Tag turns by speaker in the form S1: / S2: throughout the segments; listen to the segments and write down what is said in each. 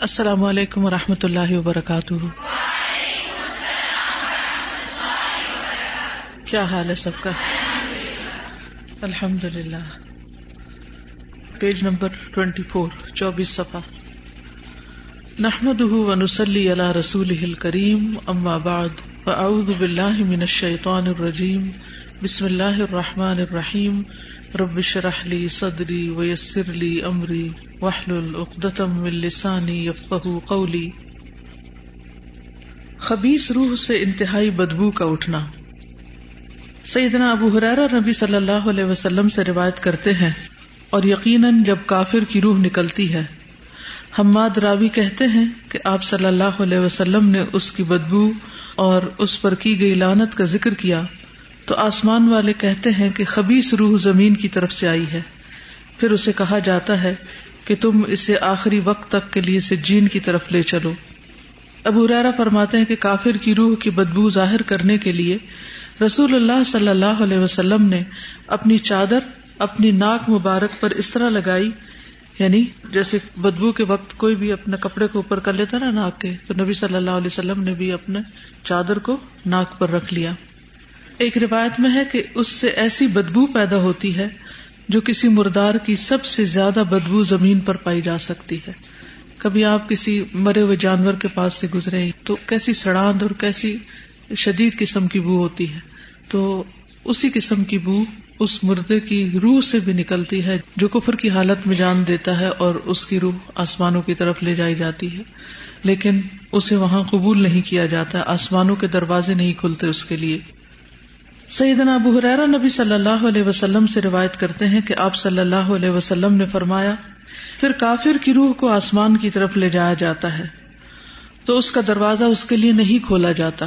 S1: السلام علیکم و رحمۃ اللہ وبرکاتہ۔ کیا حال ہے سب کا؟ الحمد للہ پیج نمبر ٹوینٹی فور، چوبیس صفحہ۔ نحمد ونسلی علی رسول کریم اما بعد، فاعوذ باللہ من الشیطان الرجیم۔ بسم اللہ الرحمٰن الرحیم. ربش رحلی صدری ویسر لی امری. وحل العقدم السانی یفقہ قولی. خبیس روح سے انتہائی بدبو کا اٹھنا. سیدنا ابو حرارہ نبی صلی اللہ علیہ وسلم سے روایت کرتے ہیں اور یقیناً جب کافر کی روح نکلتی ہے، حماد راوی کہتے ہیں کہ آپ صلی اللہ علیہ وسلم نے اس کی بدبو اور اس پر کی گئی لانت کا ذکر کیا۔ تو آسمان والے کہتے ہیں کہ خبیس روح زمین کی طرف سے آئی ہے۔ پھر اسے کہا جاتا ہے کہ تم اسے آخری وقت تک کے لیے جین کی طرف لے چلو۔ ابو ریرا فرماتے ہیں کہ کافر کی روح کی بدبو ظاہر کرنے کے لیے رسول اللہ صلی اللہ علیہ وسلم نے اپنی چادر، اپنی ناک مبارک پر اس طرح لگائی یعنی جیسے بدبو کے وقت کوئی بھی اپنے کپڑے کو اوپر کر لیتا نا ناک کے، تو نبی صلی اللہ علیہ وسلم نے بھی اپنے چادر کو ناک پر رکھ لیا۔ ایک روایت میں ہے کہ اس سے ایسی بدبو پیدا ہوتی ہے جو کسی مردار کی سب سے زیادہ بدبو زمین پر پائی جا سکتی ہے۔ کبھی آپ کسی مرے ہوئے جانور کے پاس سے گزرے تو کیسی سڑاند اور کیسی شدید قسم کی بو ہوتی ہے۔ تو اسی قسم کی بو اس مردے کی روح سے بھی نکلتی ہے جو کفر کی حالت میں جان دیتا ہے اور اس کی روح آسمانوں کی طرف لے جائی جاتی ہے۔ لیکن اسے وہاں قبول نہیں کیا جاتا، آسمانوں کے دروازے نہیں کھلتے اس کے لیے۔ سیدنا ابو حرارہ نبی صلی اللہ علیہ وسلم سے روایت کرتے ہیں کہ آپ صلی اللہ علیہ وسلم نے فرمایا، پھر کافر کی روح کو آسمان کی طرف لے جایا جاتا ہے، تو اس کا دروازہ اس کے لیے نہیں کھولا جاتا۔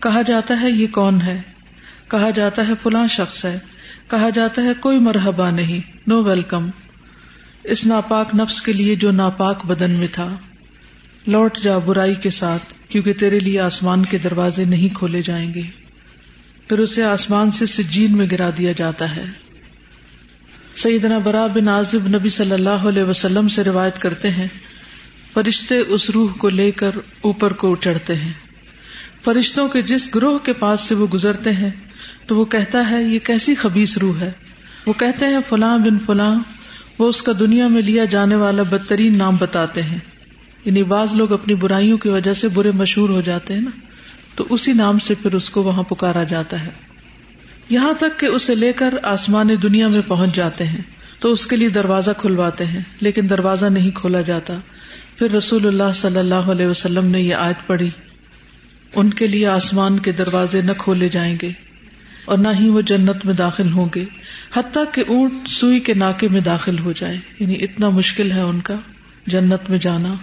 S1: کہا جاتا ہے، یہ کون ہے؟ کہا جاتا ہے، فلاں شخص ہے۔ کہا جاتا ہے، کوئی مرحبا نہیں، نو ویلکم۔ اس ناپاک نفس کے لیے جو ناپاک بدن میں تھا۔ لوٹ جا برائی کے ساتھ، کیونکہ تیرے لیے آسمان کے دروازے نہیں کھولے جائیں گے۔ پھر اسے آسمان سے سجین میں گرا دیا جاتا ہے۔ سیدنا برا بن عازب نبی صلی اللہ علیہ وسلم سے روایت کرتے ہیں، فرشتے اس روح کو لے کر اوپر کو چڑھتے ہیں۔ فرشتوں کے جس گروہ کے پاس سے وہ گزرتے ہیں، تو وہ کہتا ہے، یہ کیسی خبیص روح ہے۔ وہ کہتے ہیں، فلاں بن فلاں، وہ اس کا دنیا میں لیا جانے والا بدترین نام بتاتے ہیں۔ یعنی بعض لوگ اپنی برائیوں کی وجہ سے برے مشہور ہو جاتے ہیں نا۔ تو اسی نام سے پھر اس کو وہاں پکارا جاتا ہے۔ یہاں تک کہ اسے لے کر آسمان دنیا میں پہنچ جاتے ہیں۔ تو اس کے لیے دروازہ کھلواتے ہیں، لیکن دروازہ نہیں کھولا جاتا۔ پھر رسول اللہ صلی اللہ علیہ وسلم نے یہ آیت پڑھی، ان کے لیے آسمان کے دروازے نہ کھولے جائیں گے اور نہ ہی وہ جنت میں داخل ہوں گے، حتیٰ کہ اونٹ سوئی کے ناکے میں داخل ہو جائے یعنی اتنا مشکل ہے ان کا جنت میں جانا۔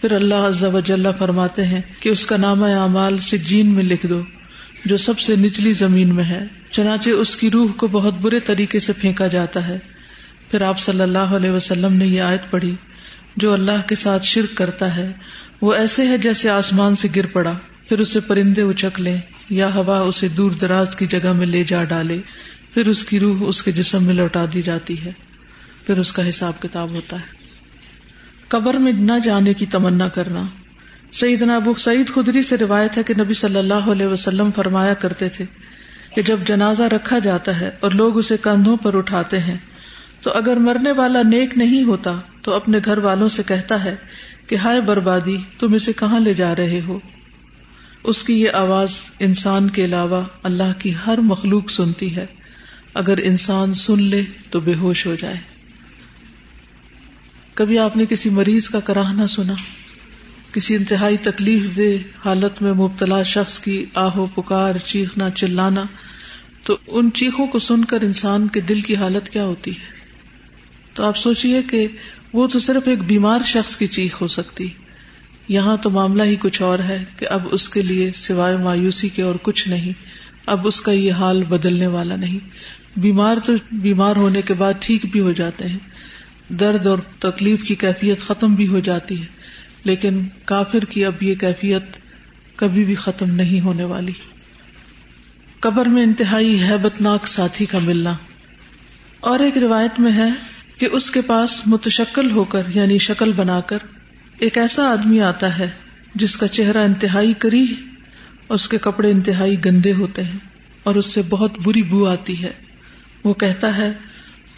S1: پھر اللہ عز و جل فرماتے ہیں کہ اس کا نام اعمال سے جین میں لکھ دو، جو سب سے نچلی زمین میں ہے۔ چنانچہ اس کی روح کو بہت برے طریقے سے پھینکا جاتا ہے۔ پھر آپ صلی اللہ علیہ وسلم نے یہ آیت پڑھی، جو اللہ کے ساتھ شرک کرتا ہے، وہ ایسے ہے جیسے آسمان سے گر پڑا، پھر اسے پرندے اچک لیں، یا ہوا اسے دور دراز کی جگہ میں لے جا ڈالے، پھر اس کی روح اس کے جسم میں لوٹا دی جاتی ہے۔ پھر اس کا حساب کتاب ہوتا ہے۔ قبر میں نہ جانے کی تمنا کرنا۔ سعید ابو سعید خدری سے روایت ہے کہ نبی صلی اللہ علیہ وسلم فرمایا کرتے تھے کہ جب جنازہ رکھا جاتا ہے اور لوگ اسے کندھوں پر اٹھاتے ہیں، تو اگر مرنے والا نیک نہیں ہوتا تو اپنے گھر والوں سے کہتا ہے کہ ہائے بربادی، تم اسے کہاں لے جا رہے ہو؟ اس کی یہ آواز انسان کے علاوہ اللہ کی ہر مخلوق سنتی ہے۔ اگر انسان سن لے تو بے ہوش ہو جائے۔ کبھی آپ نے کسی مریض کا کراہ نہ سنا؟ کسی انتہائی تکلیف دہ حالت میں مبتلا شخص کی آہو پکار، چیخنا، چلانا، تو ان چیخوں کو سن کر انسان کے دل کی حالت کیا ہوتی ہے؟ تو آپ سوچیے کہ وہ تو صرف ایک بیمار شخص کی چیخ ہو سکتی۔ یہاں تو معاملہ ہی کچھ اور ہے کہ اب اس کے لیے سوائے مایوسی کے اور کچھ نہیں، اب اس کا یہ حال بدلنے والا نہیں۔ بیمار تو بیمار ہونے کے بعد ٹھیک بھی ہو جاتے ہیں۔ درد اور تکلیف کی کیفیت ختم بھی ہو جاتی ہے، لیکن کافر کی اب یہ کیفیت کبھی بھی ختم نہیں ہونے والی۔ قبر میں انتہائی ہیبت ناک ساتھی کا ملنا۔ اور ایک روایت میں ہے کہ اس کے پاس متشکل ہو کر یعنی شکل بنا کر، ایک ایسا آدمی آتا ہے جس کا چہرہ انتہائی کری اور اس کے کپڑے انتہائی گندے ہوتے ہیں اور اس سے بہت بری بو آتی ہے۔ وہ کہتا ہے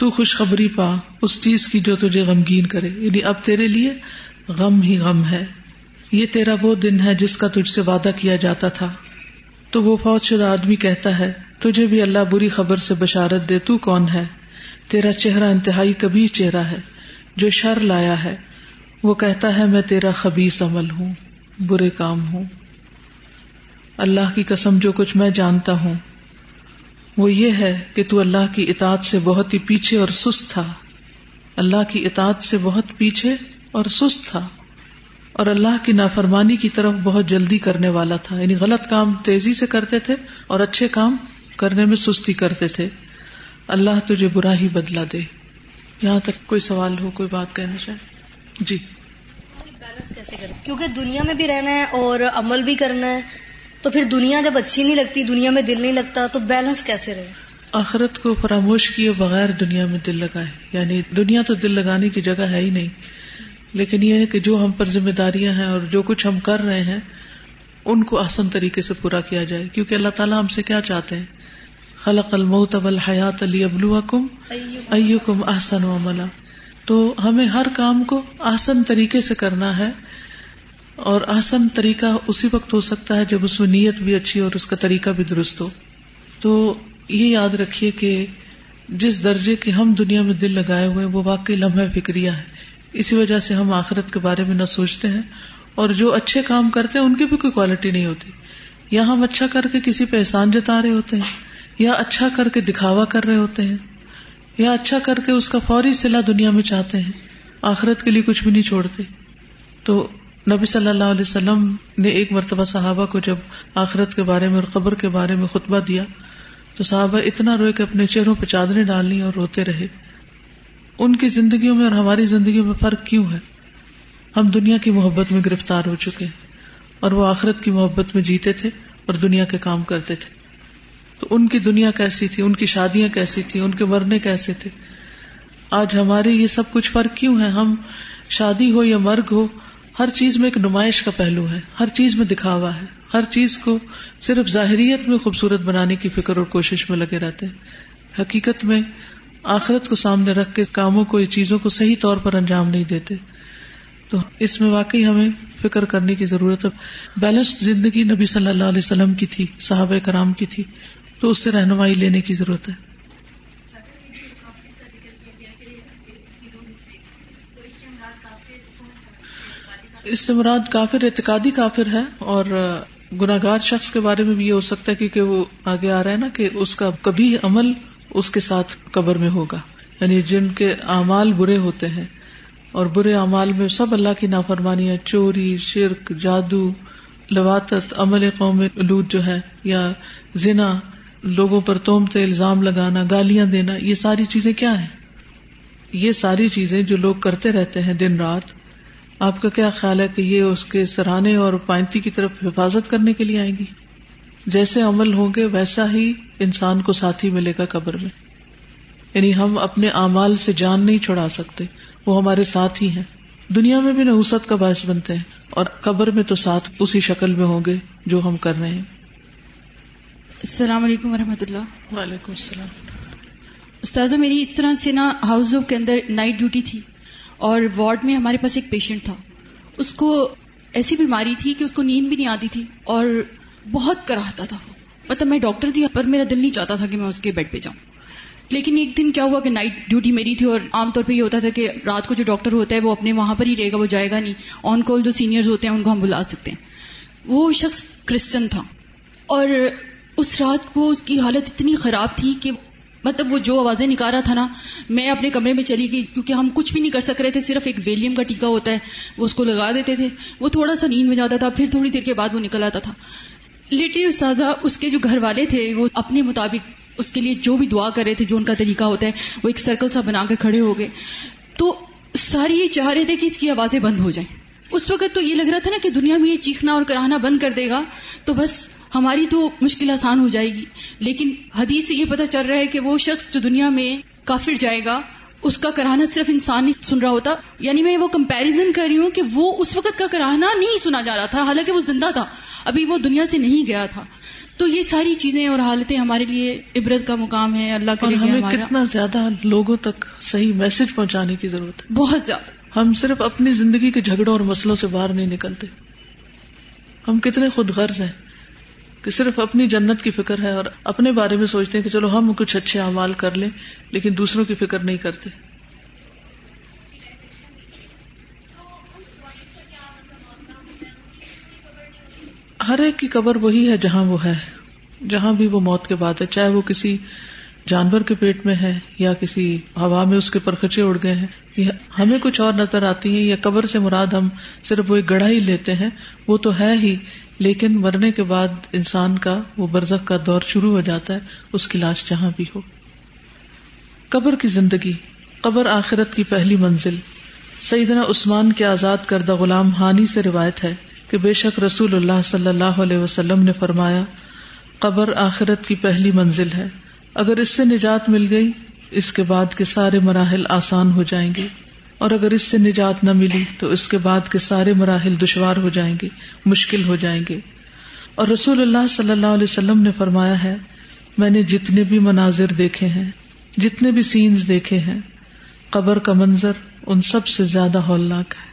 S1: تو خوشخبری پا، اس چیز کی جو تجھے غمگین کرے۔ یعنی اب تیرے لیے غم ہی غم ہے۔ یہ تیرا وہ دن ہے جس کا تجھ سے وعدہ کیا جاتا تھا۔ تو وہ فوج شدہ آدمی کہتا ہے، تجھے بھی اللہ بری خبر سے بشارت دے، تو کون ہے؟ تیرا چہرہ انتہائی کبھی چہرہ ہے، جو شر لایا ہے۔ وہ کہتا ہے، میں تیرا خبیص عمل ہوں، برے کام ہوں۔ اللہ کی قسم جو کچھ میں جانتا ہوں وہ یہ ہے کہ تو اللہ کی اطاعت سے بہت ہی پیچھے اور سست تھا۔ اللہ کی اطاعت سے بہت پیچھے اور سست تھا۔ اور اللہ کی نافرمانی کی طرف بہت جلدی کرنے والا تھا۔ یعنی غلط کام تیزی سے کرتے تھے اور اچھے کام کرنے میں سستی کرتے تھے۔ اللہ تجھے برا ہی بدلا دے۔ یہاں تک کوئی سوال ہو، کوئی بات کہنا چاہے؟ جی۔
S2: بیلنس کیسے کریں؟ کیونکہ دنیا میں بھی رہنا ہے اور عمل بھی کرنا ہے۔ تو پھر دنیا جب اچھی نہیں لگتی، دنیا میں دل نہیں لگتا، تو بیلنس کیسے رہے؟
S1: آخرت کو فراموش کیے بغیر دنیا میں دل لگائے۔ یعنی دنیا تو دل لگانے کی جگہ ہے ہی نہیں، لیکن یہ ہے کہ جو ہم پر ذمہ داریاں ہیں اور جو کچھ ہم کر رہے ہیں، ان کو آسن طریقے سے پورا کیا جائے۔ کیونکہ اللہ تعالیٰ ہم سے کیا چاہتے ہیں؟ خلق الموت حیات علی ابلو کم ائو کم احسن و ملا تو ہمیں ہر کام کو آسن طریقے سے کرنا ہے۔ اور آسن طریقہ اسی وقت ہو سکتا ہے جب اس میں نیت بھی اچھی اور اس کا طریقہ بھی درست ہو۔ تو یہ یاد رکھیے کہ جس درجے کے ہم دنیا میں دل لگائے ہوئے وہ واقعی لمحہ فکریہ ہے۔ اسی وجہ سے ہم آخرت کے بارے میں نہ سوچتے ہیں۔ اور جو اچھے کام کرتے ہیں، ان کی بھی کوئی کوالٹی نہیں ہوتی۔ یا ہم اچھا کر کے کسی پہ احسان جتا رہے ہوتے ہیں، یا اچھا کر کے دکھاوا کر رہے ہوتے ہیں، یا اچھا کر کے اس کا فوری سلا دنیا میں چاہتے ہیں۔ آخرت کے لیے کچھ بھی نہیں چھوڑتے۔ تو نبی صلی اللہ علیہ وسلم نے ایک مرتبہ صحابہ کو جب آخرت کے بارے میں اور قبر کے بارے میں خطبہ دیا تو صحابہ اتنا روئے کہ اپنے چہروں پہ چادریں ڈالنی اور روتے رہے۔ ان کی زندگیوں میں اور ہماری زندگیوں میں فرق کیوں ہے؟ ہم دنیا کی محبت میں گرفتار ہو چکے اور وہ آخرت کی محبت میں جیتے تھے اور دنیا کے کام کرتے تھے۔ تو ان کی دنیا کیسی تھی؟ ان کی شادیاں کیسی تھی ان کے مرنے کیسے تھے؟ آج ہمارے یہ سب کچھ فرق کیوں ہے؟ ہم شادی ہو یا مرگ ہو ہر چیز میں ایک نمائش کا پہلو ہے، ہر چیز میں دکھاوا ہے۔ ہر چیز کو صرف ظاہریت میں خوبصورت بنانے کی فکر اور کوشش میں لگے رہتے ہیں۔ حقیقت میں آخرت کو سامنے رکھ کے کاموں کو، چیزوں کو صحیح طور پر انجام نہیں دیتے۔ تو اس میں واقعی ہمیں فکر کرنے کی ضرورت ہے۔ بیلنسڈ زندگی نبی صلی اللہ علیہ وسلم کی تھی، صحابہ کرام کی تھی، تو اس سے رہنمائی لینے کی ضرورت ہے۔ اس سے مراد کافر، اعتقادی کافر ہے اور گناگار شخص کے بارے میں بھی یہ ہو سکتا ہے کیونکہ وہ آگے آ رہا ہے نا کہ اس کا کبھی عمل اس کے ساتھ قبر میں ہوگا۔ یعنی جن کے اعمال برے ہوتے ہیں اور برے اعمال میں سب اللہ کی نافرمانیاں، چوری، شرک، جادو لواتت عمل قوم لوٹ جو ہے یا زنا، لوگوں پر تومتے، الزام لگانا، گالیاں دینا، یہ ساری چیزیں کیا ہیں؟ یہ ساری چیزیں جو لوگ کرتے رہتے ہیں دن رات آپ کا کیا خیال ہے کہ یہ اس کے سرانے اور پائنتی کی طرف حفاظت کرنے کے لیے آئیں گی؟ جیسے عمل ہوں گے ویسا ہی انسان کو ساتھی ملے گا قبر میں۔ یعنی ہم اپنے اعمال سے جان نہیں چھڑا سکتے وہ ہمارے ساتھ ہی ہیں۔ دنیا میں بھی نحوست کا باعث بنتے ہیں اور قبر میں تو ساتھ اسی شکل میں ہوں گے جو ہم کر رہے ہیں۔
S3: السلام علیکم و رحمۃ اللہ۔
S1: وعلیکم السلام۔
S3: استاذہ میری اس طرح سے نا ہاؤس کے اندر نائٹ ڈیوٹی تھی۔ اور وارڈ میں ہمارے پاس ایک پیشنٹ تھا۔ اس کو ایسی بیماری تھی کہ اس کو نیند بھی نہیں آتی تھی اور بہت کراہتا تھا مطلب میں ڈاکٹر تھی پر میرا دل نہیں چاہتا تھا کہ میں اس کے بیڈ پہ جاؤں۔ لیکن ایک دن کیا ہوا کہ نائٹ ڈیوٹی میری تھی اور عام طور پہ یہ ہوتا تھا کہ رات کو جو ڈاکٹر ہوتا ہے وہ اپنے وہاں پر ہی رہے گا، وہ جائے گا نہیں۔ آن کال جو سینئرز ہوتے ہیں ان کو ہم بلا سکتے ہیں۔ وہ شخص کرسچن تھا اور اس رات کو اس کی حالت اتنی خراب تھی کہ مطلب وہ جو آوازیں نکال رہا تھا نا، میں اپنے کمرے میں چلی گئی، کیونکہ ہم کچھ بھی نہیں کر سک رہے تھے، صرف ایک ویلیم کا ٹیکا ہوتا ہے، وہ اس کو لگا دیتے تھے۔ وہ تھوڑا سا نیند میں جاتا تھا، پھر تھوڑی دیر کے بعد وہ نکل آتا تھا۔ لٹری استاذہ، اس کے جو گھر والے تھے، وہ اپنے مطابق اس کے لیے جو بھی دعا کر رہے تھے، جو ان کا طریقہ ہوتا ہے، وہ ایک سرکل سا بنا کر کھڑے ہو گئے۔ تو ساری یہ چاہ رہے تھے کہ اس کی آوازیں بند ہو جائیں۔ اس وقت تو یہ لگ رہا تھا نا کہ دنیا میں یہ چیخنا اور کرانا بند کر دے گا تو بس ہماری تو مشکل آسان ہو جائے گی۔ لیکن حدیث سے یہ پتا چل رہا ہے کہ وہ شخص جو دنیا میں کافر جائے گا اس کا کراہنا صرف انسان نہیں سن رہا ہوتا۔ یعنی میں وہ کمپیرزن کر رہی ہوں کہ وہ اس وقت کا کراہنا نہیں سنا جا رہا تھا حالانکہ وہ زندہ تھا۔ ابھی وہ دنیا سے نہیں گیا تھا۔ تو یہ ساری چیزیں اور حالتیں ہمارے لیے عبرت کا مقام ہے اللہ کے لیے
S1: ہمیں کتنا زیادہ لوگوں تک صحیح میسج پہنچانے کی ضرورت ہے۔
S3: بہت زیادہ۔
S1: ہم صرف اپنی زندگی کے جھگڑوں اور مسئلوں سے باہر نہیں نکلتے۔ ہم کتنے خود غرض ہیں کہ صرف اپنی جنت کی فکر ہے اور اپنے بارے میں سوچتے ہیں کہ چلو ہم کچھ اچھے اعمال کر لیں، لیکن دوسروں کی فکر نہیں کرتے۔ ہر ایک کی قبر وہی ہے جہاں وہ ہے، جہاں بھی وہ موت کے بعد ہے، چاہے وہ کسی جانور کے پیٹ میں ہے یا کسی ہوا میں اس کے پرخچے اڑ گئے ہیں یا ہمیں کچھ اور نظر آتی ہیں یا قبر سے مراد ہم صرف وہ گڑھا ہی لیتے ہیں، وہ تو ہے ہی، لیکن مرنے کے بعد انسان کا وہ برزخ کا دور شروع ہو جاتا ہے، اس کی لاش جہاں بھی ہو۔ قبر کی زندگی، قبر آخرت کی پہلی منزل۔ سیدنا عثمان کے آزاد کردہ غلام ہانی سے روایت ہے کہ بے شک رسول اللہ صلی اللہ علیہ وسلم نے فرمایا، قبر آخرت کی پہلی منزل ہے۔ اگر اس سے نجات مل گئی، اس کے بعد کے سارے مراحل آسان ہو جائیں گے۔ اور اگر اس سے نجات نہ ملی، تو اس کے بعد کے سارے مراحل دشوار ہو جائیں گے، مشکل ہو جائیں گے۔ اور رسول اللہ صلی اللہ علیہ وسلم نے فرمایا ہے، میں نے جتنے بھی مناظر دیکھے ہیں، جتنے بھی سینز دیکھے ہیں، قبر کا منظر ان سب سے زیادہ ہولناک ہے۔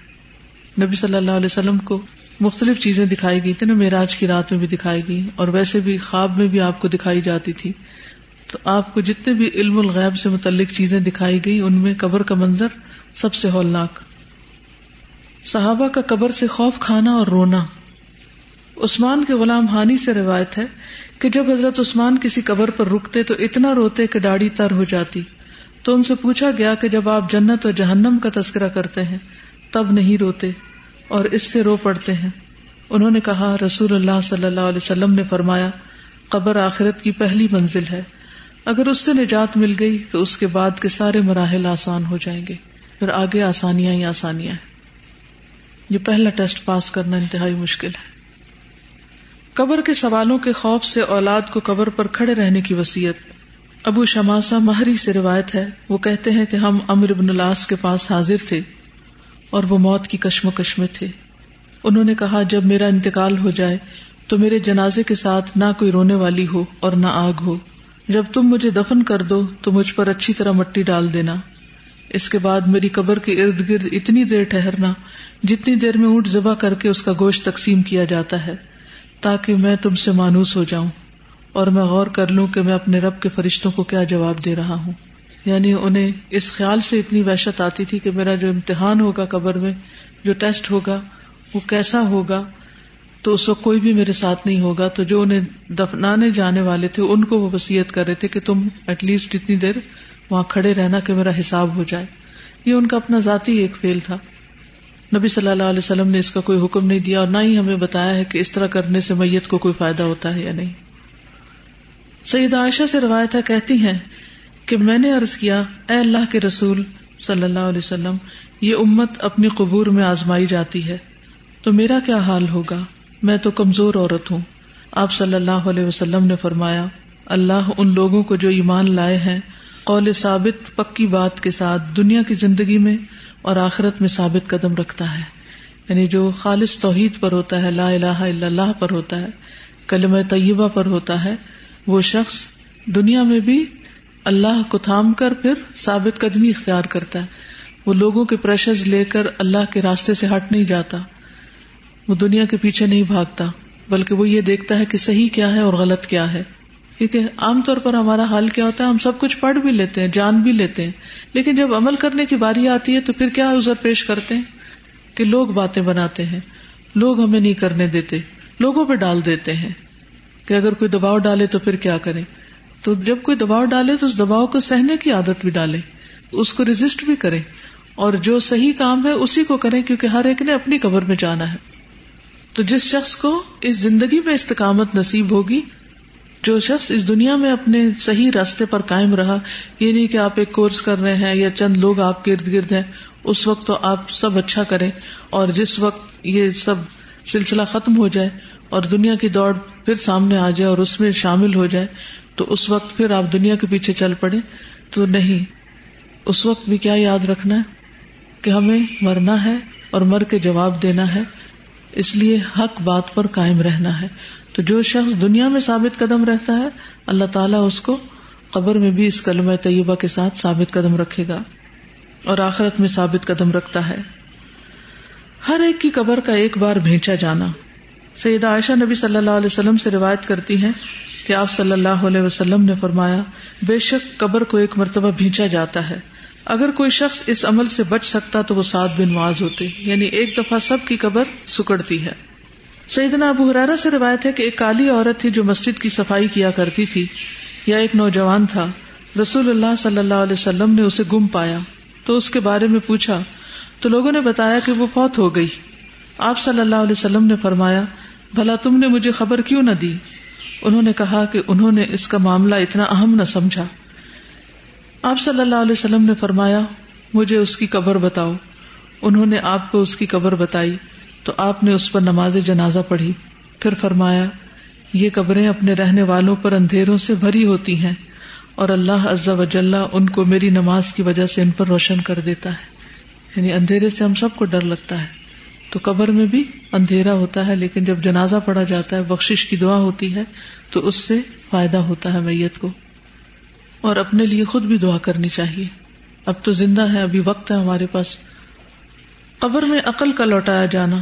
S1: نبی صلی اللہ علیہ وسلم کو مختلف چیزیں دکھائی گئی تھی نا میراج کی رات میں بھی دکھائی گئی، اور ویسے بھی خواب میں بھی آپ کو دکھائی جاتی تھی۔ تو آپ کو جتنے بھی علم الغیب سے متعلق چیزیں دکھائی گئی، ان میں قبر کا منظر سب سے ہولناک۔ صحابہ کا قبر سے خوف کھانا اور رونا۔ عثمان کے غلام ہانی سے روایت ہے کہ جب حضرت عثمان کسی قبر پر رکتے تو اتنا روتے کہ ڈاڑی تر ہو جاتی۔ تو ان سے پوچھا گیا کہ جب آپ جنت اور جہنم کا تذکرہ کرتے ہیں، تب نہیں روتے اور اس سے رو پڑتے ہیں۔ انہوں نے کہا، رسول اللہ صلی اللہ علیہ وسلم نے فرمایا، قبر آخرت کی پہلی منزل ہے۔ اگر اس سے نجات مل گئی تو اس کے بعد کے سارے مراحل آسان ہو جائیں گے۔ پھر آگے آسانیاں ہی آسانیاں ہیں۔ یہ پہلا ٹیسٹ پاس کرنا انتہائی مشکل ہے۔ قبر کے سوالوں کے خوف سے اولاد کو قبر پر کھڑے رہنے کی وسیعت ابو شماسا مہری سے روایت ہے۔ وہ کہتے ہیں کہ ہم امر ابن الاس کے پاس حاضر تھے اور وہ موت کی کشمکش میں تھے۔ انہوں نے کہا، جب میرا انتقال ہو جائے تو میرے جنازے کے ساتھ نہ کوئی رونے والی ہو اور نہ آگ ہو۔ جب تم مجھے دفن کر دو تو مجھ پر اچھی طرح مٹی ڈال دینا۔ اس کے بعد میری قبر کے ارد گرد اتنی دیر ٹہرنا جتنی دیر میں اونٹ ذبح کر کے اس کا گوشت تقسیم کیا جاتا ہے، تاکہ میں تم سے مانوس ہو جاؤں اور میں غور کر لوں کہ میں اپنے رب کے فرشتوں کو کیا جواب دے رہا ہوں۔ یعنی انہیں اس خیال سے اتنی وحشت آتی تھی کہ میرا جو امتحان ہوگا قبر میں، جو ٹیسٹ ہوگا، وہ کیسا ہوگا تو اس وقت کوئی بھی میرے ساتھ نہیں ہوگا، تو جو انہیں دفنانے جانے والے تھے، ان کو وہ وسیعت کر رہے تھے کہ تم ایٹ لیسٹ اتنی دیر وہاں کھڑے رہنا کہ میرا حساب ہو جائے۔ یہ ان کا اپنا ذاتی ایک فیل تھا۔ نبی صلی اللہ علیہ وسلم نے اس کا کوئی حکم نہیں دیا اور نہ ہی ہمیں بتایا ہے کہ اس طرح کرنے سے میت کو کوئی فائدہ ہوتا ہے یا نہیں۔ سید عائشہ سے روایت ہے، کہتی ہیں کہ میں نے ارض کیا، اے اللہ کے رسول صلی اللہ علیہ وسلم، یہ امت اپنی قبور میں آزمائی جاتی ہے، تو میرا کیا حال ہوگا؟ میں تو کمزور عورت ہوں۔ آپ صلی اللہ علیہ وسلم نے فرمایا، اللہ ان لوگوں کو جو ایمان لائے ہیں، قول ثابت پکی بات کے ساتھ دنیا کی زندگی میں اور آخرت میں ثابت قدم رکھتا ہے۔ یعنی جو خالص توحید پر ہوتا ہے، لا الہ الا اللہ پر ہوتا ہے کلم طیبہ پر ہوتا ہے، وہ شخص دنیا میں بھی اللہ کو تھام کر پھر ثابت قدمی اختیار کرتا ہے۔ وہ لوگوں کے پریشرز لے کر اللہ کے راستے سے ہٹ نہیں جاتا۔ وہ دنیا کے پیچھے نہیں بھاگتا، بلکہ وہ یہ دیکھتا ہے کہ صحیح کیا ہے اور غلط کیا ہے۔ کیونکہ عام طور پر ہمارا حال کیا ہوتا ہے، ہم سب کچھ پڑھ بھی لیتے ہیں، جان بھی لیتے ہیں۔ لیکن جب عمل کرنے کی باری آتی ہے تو پھر کیا ازر پیش کرتے ہیں؟ کہ لوگ باتیں بناتے ہیں۔ لوگ ہمیں نہیں کرنے دیتے، لوگوں پہ ڈال دیتے ہیں۔ کہ اگر کوئی دباؤ ڈالے تو پھر کیا کریں؟ تو جب کوئی دباؤ ڈالے تو اس دباؤ کو سہنے کی عادت بھی ڈالے اس کو ریزسٹ بھی کرے اور جو صحیح کام ہے اسی کو کریں، کیونکہ ہر ایک نے اپنی قبر میں جانا ہے۔ تو جس شخص کو اس زندگی میں استقامت نصیب ہوگی، جو شخص اس دنیا میں اپنے صحیح راستے پر قائم رہا، یہ نہیں کہ آپ ایک کورس کر رہے ہیں یا چند لوگ آپ کے ارد گرد ہیں، اس وقت تو آپ سب اچھا کریں، اور جس وقت یہ سب سلسلہ ختم ہو جائے اور دنیا کی دوڑ پھر سامنے آ جائے اور اس میں شامل ہو جائے، تو اس وقت پھر آپ دنیا کے پیچھے چل پڑے تو نہیں، اس وقت بھی کیا یاد رکھنا ہے؟ کہ ہمیں مرنا ہے اور مر کے جواب دینا ہے۔ اس لیے حق بات پر قائم رہنا ہے۔ تو جو شخص دنیا میں ثابت قدم رہتا ہے، اللہ تعالیٰ اس کو قبر میں بھی اس کلمہ طیبہ کے ساتھ ثابت قدم رکھے گا اور آخرت میں ثابت قدم رکھتا ہے۔ ہر ایک کی قبر کا ایک بار بھیجا جانا۔ سید عائشہ نبی صلی اللہ علیہ وسلم سے روایت کرتی ہیں کہ آپ صلی اللہ علیہ وسلم نے فرمایا، بے شک قبر کو ایک مرتبہ بھیجا جاتا ہے۔ اگر کوئی شخص اس عمل سے بچ سکتا تو وہ سات بن معاذ ہوتے یعنی ایک دفعہ سب کی قبر سکڑتی ہے۔ سیدنا ابو حرارا سے روایت ہے کہ ایک کالی عورت تھی جو مسجد کی صفائی کیا کرتی تھی، یا ایک نوجوان تھا۔ رسول اللہ صلی اللہ علیہ وسلم نے اسے گم پایا۔ تو اس کے بارے میں پوچھا، تو لوگوں نے بتایا کہ وہ فوت ہو گئی۔ آپ صلی اللہ علیہ وسلم نے فرمایا، بھلا تم نے مجھے خبر کیوں نہ دی؟ انہوں نے کہا کہ انہوں نے اس کا معاملہ اتنا اہم نہ سمجھا۔ آپ صلی اللہ علیہ وسلم نے فرمایا، مجھے اس کی قبر بتاؤ۔ انہوں نے آپ کو اس کی قبر بتائی، تو آپ نے اس پر نماز جنازہ پڑھی۔ پھر فرمایا، یہ قبریں اپنے رہنے والوں پر اندھیروں سے بھری ہوتی ہیں، اور اللہ عزا وجل ان کو میری نماز کی وجہ سے ان پر روشن کر دیتا ہے۔ یعنی اندھیرے سے ہم سب کو ڈر لگتا ہے۔ تو قبر میں بھی اندھیرا ہوتا ہے، لیکن جب جنازہ پڑا جاتا ہے بخش کی دعا ہوتی ہے، تو اس سے فائدہ ہوتا ہے میت کو۔ اور اپنے لیے خود بھی دعا کرنی چاہیے۔ اب تو زندہ ہے، ابھی وقت ہے ہمارے پاس۔ قبر میں عقل کا لوٹایا جانا۔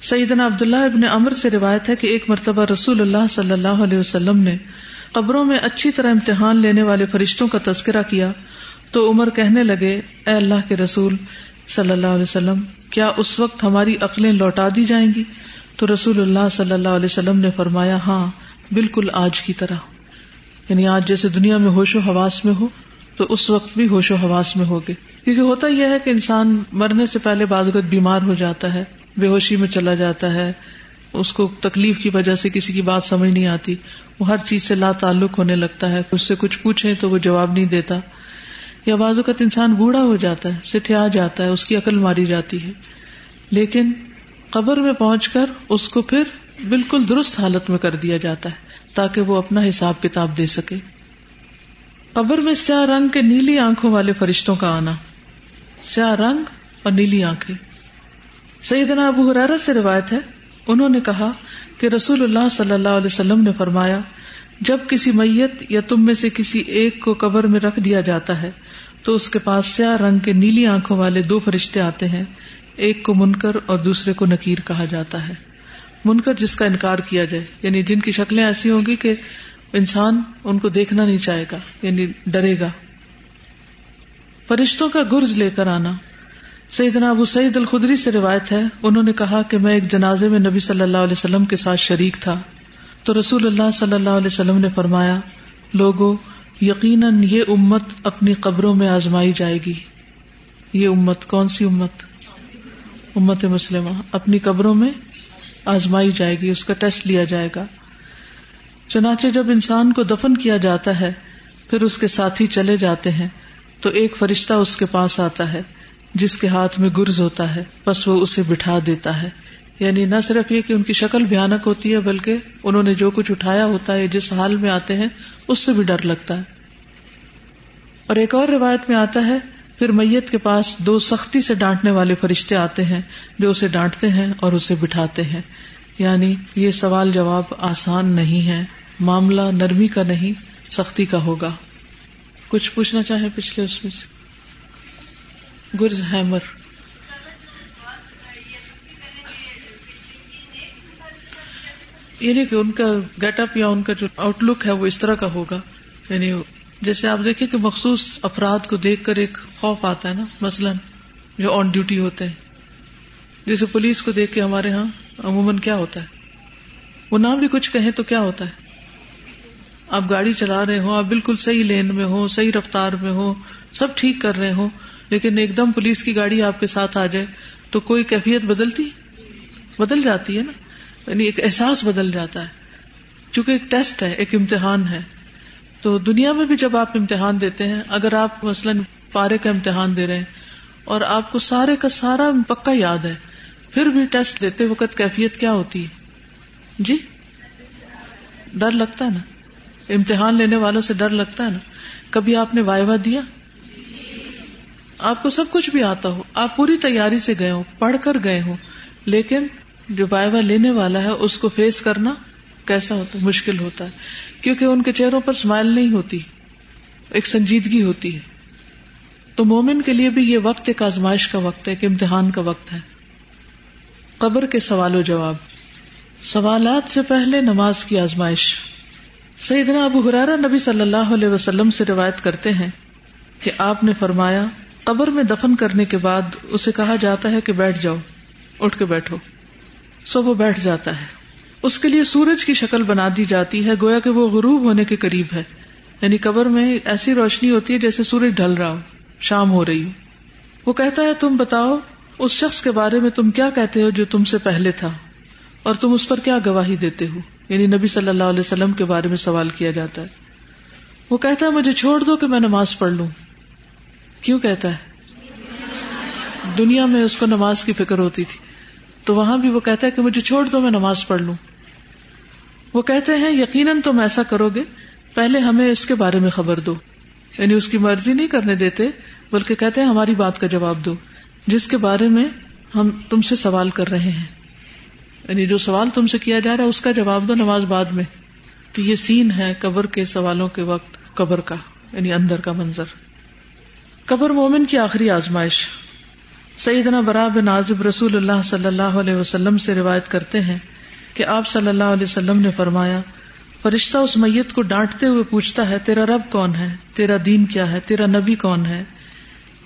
S1: سیدنا عبداللہ ابن امر سے روایت ہے کہ ایک مرتبہ رسول اللہ صلی اللہ علیہ وسلم نے قبروں میں اچھی طرح امتحان لینے والے فرشتوں کا تذکرہ کیا تو عمر کہنے لگے، اے اللہ کے رسول صلی اللہ علیہ وسلم، کیا اس وقت ہماری عقلیں لوٹا دی جائیں گی؟ تو رسول اللہ صلی اللہ علیہ وسلم نے فرمایا ہاں بالکل آج کی طرح۔ یعنی آج جیسے دنیا میں ہوش و حواس میں ہو، تو اس وقت بھی ہوش و حواس میں ہوگے۔ کیونکہ ہوتا یہ ہے کہ انسان مرنے سے پہلے بازگت بیمار ہو جاتا ہے، بے ہوشی میں چلا جاتا ہے، اس کو تکلیف کی وجہ سے کسی کی بات سمجھ نہیں آتی، وہ ہر چیز سے لا تعلق ہونے لگتا ہے۔ اس سے کچھ پوچھے تو وہ جواب نہیں دیتا۔ یا بعض اوقات انسان بوڑھا ہو جاتا ہے، سٹھیا جاتا ہے، اس کی عقل ماری جاتی ہے۔ لیکن قبر میں پہنچ کر اس کو پھر بالکل درست حالت میں کر دیا جاتا ہے۔ تاکہ وہ اپنا حساب کتاب دے سکے۔ قبر میں سیاہ رنگ کے نیلی آنکھوں والے فرشتوں کا آنا۔ سیاہ رنگ اور نیلی آنکھیں۔ سیدنا ابو حرارہ سے روایت ہے، انہوں نے کہا کہ رسول اللہ صلی اللہ علیہ وسلم نے فرمایا، جب کسی میت یا تم میں سے کسی ایک کو قبر میں رکھ دیا جاتا ہے، تو اس کے پاس سیاہ رنگ کے نیلی آنکھوں والے دو فرشتے آتے ہیں، ایک کو منکر اور دوسرے کو نکیر کہا جاتا ہے۔ منکر جس کا انکار کیا جائے یعنی جن کی شکلیں ایسی ہوں گی کہ انسان ان کو دیکھنا نہیں چاہے گا یعنی ڈرے گا۔ فرشتوں کا گرز لے کر آنا۔ سیدنا ابو سعید الخدری سے روایت ہے، انہوں نے کہا کہ میں ایک جنازے میں نبی صلی اللہ علیہ وسلم کے ساتھ شریک تھا۔ تو رسول اللہ صلی اللہ علیہ وسلم نے فرمایا، لوگو، یقیناً یہ امت اپنی قبروں میں آزمائی جائے گی۔ یہ امت، کون سی امت؟ امت مسلمہ، اپنی قبروں میں آزمائی جائے گی، اس کا ٹیسٹ لیا جائے گا۔ چنانچہ جب انسان کو دفن کیا جاتا ہے، پھر اس کے ساتھی چلے جاتے ہیں، تو ایک فرشتہ اس کے پاس آتا ہے، جس کے ہاتھ میں گرز ہوتا ہے، بس وہ اسے بٹھا دیتا ہے۔ یعنی نہ صرف یہ کہ ان کی شکل بھیانک ہوتی ہے، بلکہ انہوں نے جو کچھ اٹھایا ہوتا ہے، جس حال میں آتے ہیں، اس سے بھی ڈر لگتا ہے۔ اور ایک اور روایت میں آتا ہے پھر میت کے پاس دو سختی سے ڈانٹنے والے فرشتے آتے ہیں جو اسے ڈانٹتے ہیں اور اسے بٹھاتے ہیں۔ یعنی یہ سوال جواب آسان نہیں ہے، معاملہ نرمی کا نہیں، سختی کا ہوگا۔ کچھ پوچھنا چاہے پچھلے اس میں سے؟ گرز ہیمر یعنی کہ ان کا گیٹ اپ یا ان کا جو آؤٹ لک ہے وہ اس طرح کا ہوگا یعنی جیسے آپ دیکھیں کہ مخصوص افراد کو دیکھ کر ایک خوف آتا ہے نا، مثلاً جو آن ڈیوٹی ہوتے ہیں۔ جیسے پولیس کو دیکھ کے ہمارے یہاں عموماً کیا ہوتا ہے؟ وہ نہ بھی کچھ کہیں تو کیا ہوتا ہے؟ آپ گاڑی چلا رہے ہو آپ بالکل صحیح لین میں ہو صحیح رفتار میں ہو سب ٹھیک کر رہے ہو لیکن ایک دم پولیس کی گاڑی آپ کے ساتھ آ جائے تو کوئی کیفیت بدلتی؟ بدل جاتی ہے نا۔ یعنی ایک احساس بدل جاتا ہے۔ چونکہ ایک ٹیسٹ ہے، ایک امتحان ہے۔ تو دنیا میں بھی جب آپ امتحان دیتے ہیں، اگر آپ مثلاً پارے کا امتحان دے رہے ہیں اور آپ کو سارے کا سارا پکا یاد ہے، پھر بھی ٹیسٹ دیتے وقت کیفیت کیا ہوتی ہے؟ جی؟ ڈر لگتا ہے نا؟ امتحان لینے والوں سے ڈر لگتا ہے نا؟ کبھی آپ نے وائوا دیا؟ آپ کو سب کچھ بھی آتا ہو، آپ پوری تیاری سے گئے ہو، پڑھ کر گئے ہو، لیکن جو وائوا لینے والا ہے، اس کو فیس کرنا کیسا ہوتا ہے؟ مشکل ہوتا ہے۔ کیونکہ ان کے چہروں پر اسمائل نہیں ہوتی۔ ایک سنجیدگی ہوتی ہے۔ تو مومن کے لیے بھی یہ وقت ایک آزمائش کا وقت ہے، ایک امتحان کا وقت ہے۔ قبر کے سوال و جواب۔ سوالات سے پہلے نماز کی آزمائش۔ سیدنا ابو حرارا نبی صلی اللہ علیہ وسلم سے روایت کرتے ہیں کہ آپ نے فرمایا، قبر میں دفن کرنے کے بعد اسے کہا جاتا ہے کہ بیٹھ جاؤ، اٹھ کے بیٹھو۔ سو وہ بیٹھ جاتا ہے۔ اس کے لیے سورج کی شکل بنا دی جاتی ہے، گویا کہ وہ غروب ہونے کے قریب ہے۔ یعنی قبر میں ایسی روشنی ہوتی ہے جیسے سورج ڈھل رہا ہو، شام ہو رہی ہو۔ وہ کہتا ہے، تم بتاؤ، اس شخص کے بارے میں تم کیا کہتے ہو جو تم سے پہلے تھا؟ اور تم اس پر کیا گواہی دیتے ہو؟ یعنی نبی صلی اللہ علیہ وسلم کے بارے میں سوال کیا جاتا ہے۔ وہ کہتا ہے، مجھے چھوڑ دو کہ میں نماز پڑھ لوں۔ کیوں کہتا ہے؟ دنیا میں اس کو نماز کی فکر ہوتی تھی۔ تو وہاں بھی وہ کہتا ہے کہ مجھے چھوڑ دو، میں نماز پڑھ لوں۔ وہ کہتے ہیں، یقیناً تم ایسا کرو گے، پہلے ہمیں اس کے بارے میں خبر دو۔ یعنی اس کی مرضی نہیں کرنے دیتے، بلکہ کہتے ہیں، ہماری بات کا جواب دو۔ جس کے بارے میں ہم تم سے سوال کر رہے ہیں۔ یعنی جو سوال تم سے کیا جا رہا ہے، اس کا جواب دو نماز بعد میں۔ تو یہ سین ہے قبر کے سوالوں کے وقت، قبر کا یعنی اندر کا منظر۔ قبر مومن کی آخری آزمائش۔ سیدنا برا بن عازب رسول اللہ صلی اللہ علیہ وسلم سے روایت کرتے ہیں کہ آپ صلی اللہ علیہ وسلم نے فرمایا، فرشتہ اس میت کو ڈانٹتے ہوئے پوچھتا ہے، تیرا رب کون ہے؟ تیرا دین کیا ہے؟ تیرا نبی کون ہے؟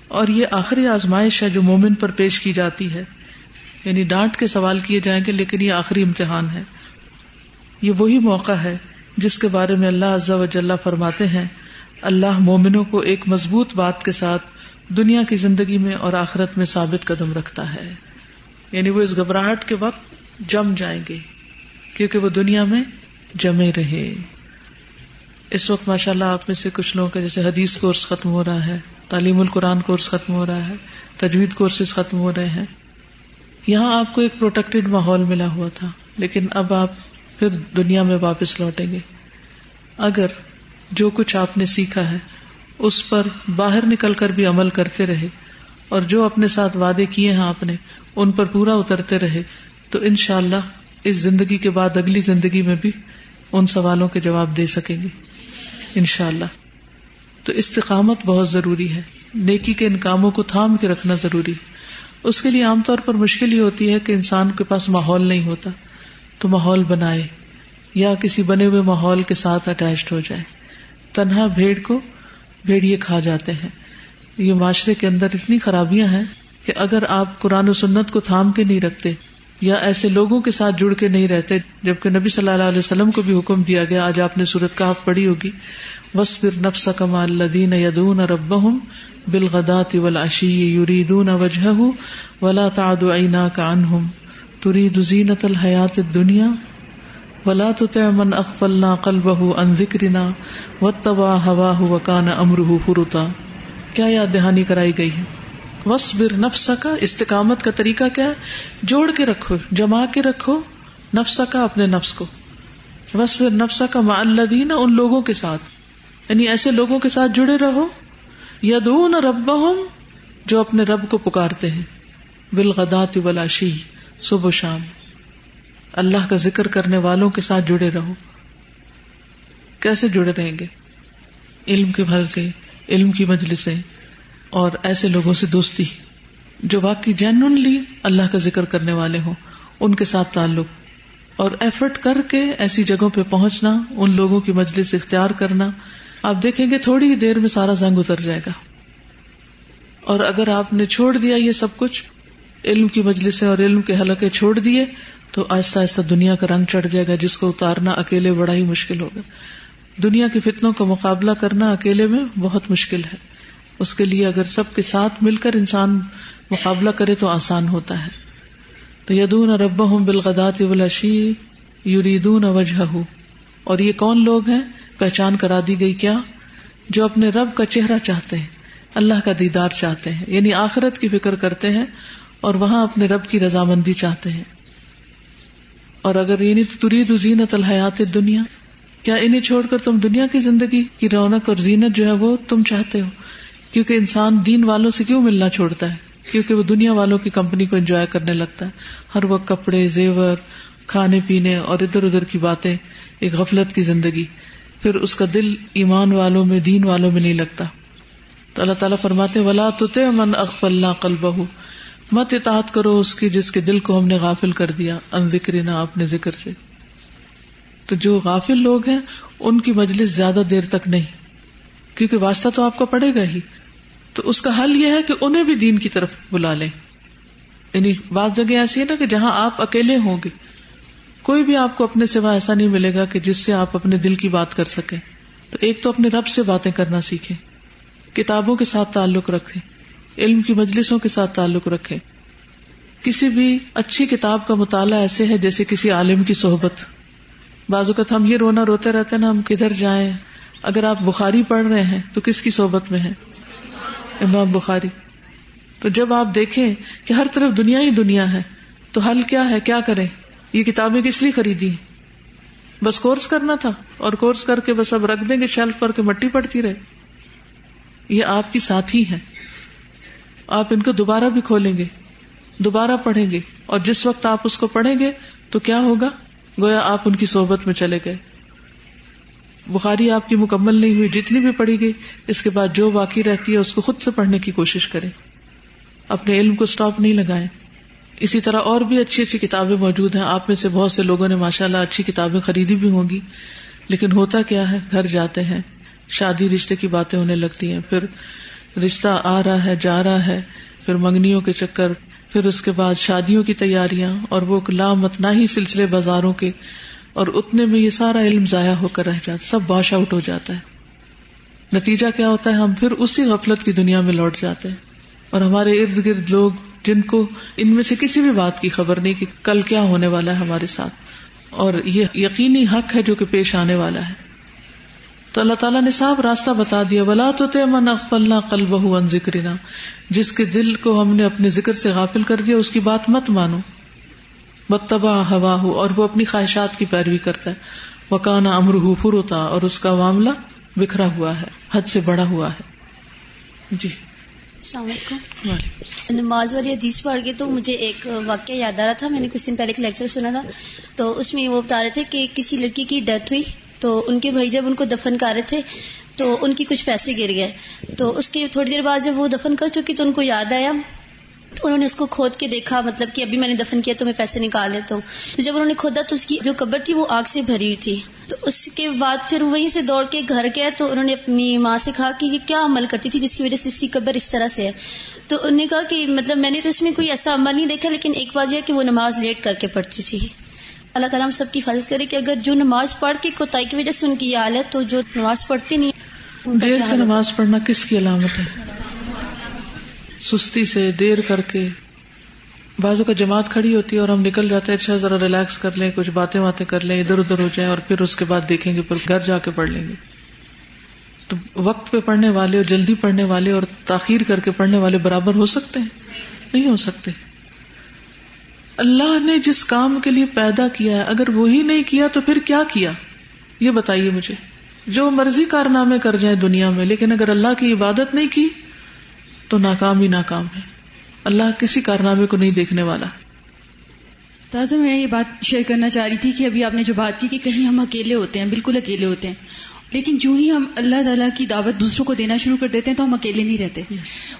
S1: اور یہ آخری آزمائش ہے جو مومن پر پیش کی جاتی ہے۔ یعنی ڈانٹ کے سوال کیے جائیں گے، لیکن یہ آخری امتحان ہے۔ یہ وہی موقع ہے جس کے بارے میں اللہ عز و جل فرماتے ہیں، اللہ مومنوں کو ایک مضبوط بات کے ساتھ دنیا کی زندگی میں اور آخرت میں ثابت قدم رکھتا ہے۔ یعنی وہ اس گھبراہٹ کے وقت جم جائیں گے، کیونکہ وہ دنیا میں جمے رہے۔ اس وقت ماشاء اللہ آپ میں سے کچھ لوگوں کا جیسے حدیث کورس ختم ہو رہا ہے، تعلیم القرآن کورس ختم ہو رہا ہے، تجوید کورسز ختم ہو رہے ہیں۔ یہاں آپ کو ایک پروٹیکٹڈ ماحول ملا ہوا تھا، لیکن اب آپ پھر دنیا میں واپس لوٹیں گے۔ اگر جو کچھ آپ نے سیکھا ہے اس پر باہر نکل کر بھی عمل کرتے رہے اور جو اپنے ساتھ وعدے کیے ہیں آپ نے، ان پر پورا اترتے رہے۔ تو ان شاء اللہ اس زندگی کے بعد اگلی زندگی میں بھی ان سوالوں کے جواب دے سکیں گے۔ ان شاء اللہ تو استقامت بہت ضروری ہے۔ نیکی کے ان کاموں کو تھام کے رکھنا ضروری ہے۔ اس کے لیے عام طور پر مشکل یہ ہوتی ہے کہ انسان کے پاس ماحول نہیں ہوتا۔ تو ماحول بنائے یا کسی بنے ہوئے ماحول کے ساتھ اٹیچڈ ہو جائے۔ تنہا بھیڑ کو بھیڑیے کھا جاتے ہیں۔ یہ معاشرے کے اندر اتنی خرابیاں ہیں کہ اگر آپ قرآن و سنت کو تھام کے نہیں رکھتے یا ایسے لوگوں کے ساتھ جڑ کے نہیں رہتے جبکہ نبی صلی اللہ علیہ وسلم کو بھی حکم دیا گیا، آج آپ نے سورت کاف پڑھی ہوگی۔ وسفر نفس کمال لدین یدون رب بالغدات والعشی یریدون وجہ ولا تعد عینا کا انہم ترید زینت الحیات الدنیا ولا من اغفلنا قلبه عن ذکرنا واتبع هواه وكان امره فرطا۔ کیا یاد دہانی کرائی گئی ہے؟ وسبر نفس کا استقامت کا طریقہ کیا ہے؟ جوڑ کے رکھو، جما کے رکھو نفس کا اپنے نفس کو۔ وسبر نفس کا معلدین ان لوگوں کے ساتھ۔ یعنی ایسے لوگوں کے ساتھ جڑے رہو۔ یدون ربہم، جو اپنے رب کو پکارتے ہیں۔ بالغدات والعشی صبح و شام۔ اللہ کا ذکر کرنے والوں کے ساتھ جڑے رہو۔ کیسے جڑے رہیں گے؟ علم کے بھر علم کی مجلسیں اور ایسے لوگوں سے دوستی۔ جو واقعی جینلی اللہ کا ذکر کرنے والے ہوں، ان کے ساتھ تعلق۔ اور ایفرٹ کر کے ایسی جگہوں پہ پہنچنا، ان لوگوں کی مجلس اختیار کرنا، آپ دیکھیں گے تھوڑی ہی دیر میں سارا زنگ اتر جائے گا۔ اور اگر آپ نے چھوڑ دیا یہ سب کچھ، علم کی مجلس اور علم کے حلقے چھوڑ دیے تو آہستہ آہستہ دنیا کا رنگ چڑھ جائے گا، جس کو اتارنا اکیلے بڑا ہی مشکل ہوگا۔ دنیا کی فتنوں کا مقابلہ کرنا اکیلے میں بہت مشکل ہے۔ اس کے لیے اگر سب کے ساتھ مل کر انسان مقابلہ کرے تو آسان ہوتا ہے۔ تو یدون رب ہوں بالغدات ولاشی یوریدون وجہ اور یہ کون لوگ ہیں؟ پہچان کرا دی گئی کیا؟ جو اپنے رب کا چہرہ چاہتے ہیں، اللہ کا دیدار چاہتے ہیں یعنی آخرت کی فکر کرتے ہیں اور وہاں اپنے رب کی رضامندی چاہتے ہیں۔ اور اگر یعنی ترید زینت الحیات دنیا، کیا انہیں چھوڑ کر تم دنیا کی زندگی کی رونق اور زینت جو ہے وہ تم چاہتے ہو؟ کیونکہ انسان دین والوں سے کیوں ملنا چھوڑتا ہے؟ کیونکہ وہ دنیا والوں کی کمپنی کو انجوائے کرنے لگتا ہے۔ ہر وقت کپڑے، زیور، کھانے پینے اور ادھر ادھر کی باتیں ایک غفلت کی زندگی۔ پھر اس کا دل ایمان والوں میں، دین والوں میں نہیں لگتا۔ تو اللہ تعالیٰ فرماتے ولا تو من اخف اللہ مت اطاعت کرو اس کی جس کے دل کو ہم نے غافل کر دیا، ان ذکر نہ اپنے ذکر سے۔ تو جو غافل لوگ ہیں، ان کی مجلس زیادہ دیر تک نہیں، کیونکہ واسطہ تو آپ کو پڑے گا ہی۔ تو اس کا حل یہ ہے کہ انہیں بھی دین کی طرف بلا لیں۔ یعنی بعض جگہ ایسی ہے نا کہ جہاں آپ اکیلے ہوں گے، کوئی بھی آپ کو اپنے سوا ایسا نہیں ملے گا کہ جس سے آپ اپنے دل کی بات کر سکیں۔ تو ایک تو اپنے رب سے باتیں کرنا سیکھیں، کتابوں کے ساتھ تعلق رکھیں۔ علم کی مجلسوں کے ساتھ تعلق رکھیں کسی بھی اچھی کتاب کا مطالعہ ایسے ہے جیسے کسی عالم کی صحبت۔ بعض اوقات ہم یہ رونا روتے رہتے نا، ہم کدھر جائیں۔ اگر آپ بخاری پڑھ رہے ہیں تو کس کی صحبت میں ہے امام بخاری۔ تو جب آپ دیکھیں کہ ہر طرف دنیا ہی دنیا ہے، تو حل کیا ہے؟ کیا کریں؟ یہ کتابیں کس لیے خریدی؟ بس کورس کرنا تھا۔ اور کورس کر کے بس اب رکھ دیں گے شیلف پر کے مٹی پڑتی رہے۔ یہ آپ کی ساتھی ہے آپ ان کو دوبارہ بھی کھولیں گے، دوبارہ پڑھیں گے، اور جس وقت آپ اس کو پڑھیں گے تو کیا ہوگا؟ گویا آپ ان کی صحبت میں چلے گئے۔ بخاری آپ کی مکمل نہیں ہوئی، جتنی بھی پڑھی گئی، اس کے بعد جو باقی رہتی ہے اس کو خود سے پڑھنے کی کوشش کریں۔ اپنے علم کو اسٹاپ نہیں لگائیں۔ اسی طرح اور بھی اچھی اچھی کتابیں موجود ہیں۔ آپ میں سے بہت سے لوگوں نے ماشاء اللہ اچھی کتابیں خریدی بھی ہوں گی۔ لیکن ہوتا کیا ہے؟ گھر جاتے ہیں، شادی رشتے کی باتیں ہونے لگتی ہیں۔ پھر رشتہ آ رہا ہے، جا رہا ہے۔ پھر منگنیوں کے چکر، پھر اس کے بعد شادیوں کی تیاریاں، اور وہ لامتنا ہی سلسلے بازاروں کے، اور اتنے میں یہ سارا علم ضائع ہو کر رہ جاتا، سب واش آؤٹ ہو جاتا ہے۔ نتیجہ کیا ہوتا ہے، ہم پھر اسی غفلت کی دنیا میں لوٹ جاتے ہیں۔ اور ہمارے ارد گرد لوگ، جن کو ان میں سے کسی بھی بات کی خبر نہیں کہ کل کیا ہونے والا ہے ہمارے ساتھ۔ اور یہ یقینی حق ہے جو کہ پیش آنے والا ہے۔ تو اللہ تعالیٰ نے صاف راستہ بتا دیا بلا تو من اخبلنا کل بہ ان ذکر جس کے دل کو ہم نے اپنے ذکر سے غافل کر دیا اس کی بات مت مانو۔ بتبا ہوا ہو اور وہ اپنی خواہشات کی پیروی کرتا ہے۔ وہ کانا امر فروتا اور اس کا معاملہ بکھرا ہوا ہے حد سے بڑا ہوا ہے۔ جی۔
S4: السلام علیکم۔ نماز والی حدیث پڑھ کے تو مجھے ایک واقعہ یاد آ رہا تھا میں نے کچھ دن پہلے ایک لیکچر سنا تھا۔ تو اس میں وہ بتا رہے تھے کہ کسی لڑکی کی ڈیتھ ہوئی۔ تو ان کے بھائی جب ان کو دفن کر رہے تھے تو ان کی کچھ پیسے گر گئے۔ تو اس کی تھوڑی دیر بعد جب وہ دفن کر چکی تو ان کو یاد آیا۔ تو انہوں نے اس کو کھود کے دیکھا مطلب کہ ابھی میں نے دفن کیا تو میں پیسے نکال لیتا ہوں جب انہوں نے کھودا تو اس کی جو قبر تھی وہ آگ سے بھری ہوئی تھی۔ تو اس کے بعد پھر وہیں سے دوڑ کے گھر گیا تو انہوں نے اپنی ماں سے کہا کہ یہ کیا عمل کرتی تھی جس کی وجہ سے اس کی قبر اس طرح سے ہے۔ تو انہوں نے کہا کہ مطلب میں نے تو اس میں کوئی ایسا عمل نہیں دیکھا، لیکن ایک بات یہ کہ وہ نماز لیٹ کر کے پڑھتی تھی۔ اللہ تعالیٰ ہم سب کی حفاظت کرے کہ اگر جو نماز پڑھ کے کوتاہی کی وجہ سے ان کی یہ حالت تو جو نماز پڑھتی نہیں
S1: دیر سے نماز پڑھنا کس کی علامت ہے؟ سستی سے دیر کر کے بازو کا جماعت کھڑی ہوتی ہے اور ہم نکل جاتے ہیں اچھا ذرا ریلیکس کر لیں کچھ باتیں باتیں کر لیں ادھر ادھر ہو جائیں اور پھر اس کے بعد دیکھیں گے پھر گھر جا کے پڑھ لیں گے۔ تو وقت پہ پڑھنے والے اور جلدی پڑھنے والے اور تاخیر کر کے پڑھنے والے برابر ہو سکتے ہیں؟ نہیں ہو سکتے۔ اللہ نے جس کام کے لیے پیدا کیا ہے، اگر وہی نہیں کیا تو پھر کیا کیا؟ یہ بتائیے مجھے۔ جو مرضی کارنامے کر جائیں دنیا میں، لیکن اگر اللہ کی عبادت نہیں کی، تو ناکام ہی ناکام ہے۔ اللہ کسی کارنامے کو نہیں دیکھنے والا۔
S3: تازہ میں یہ بات شیئر کرنا چاہ رہی تھی کہ ابھی آپ نے جو بات کی کہ کہیں ہم اکیلے ہوتے ہیں، بالکل اکیلے ہوتے ہیں۔ لیکن جو ہی ہم اللہ تعالیٰ کی دعوت دوسروں کو دینا شروع کر دیتے ہیں تو ہم اکیلے نہیں رہتے۔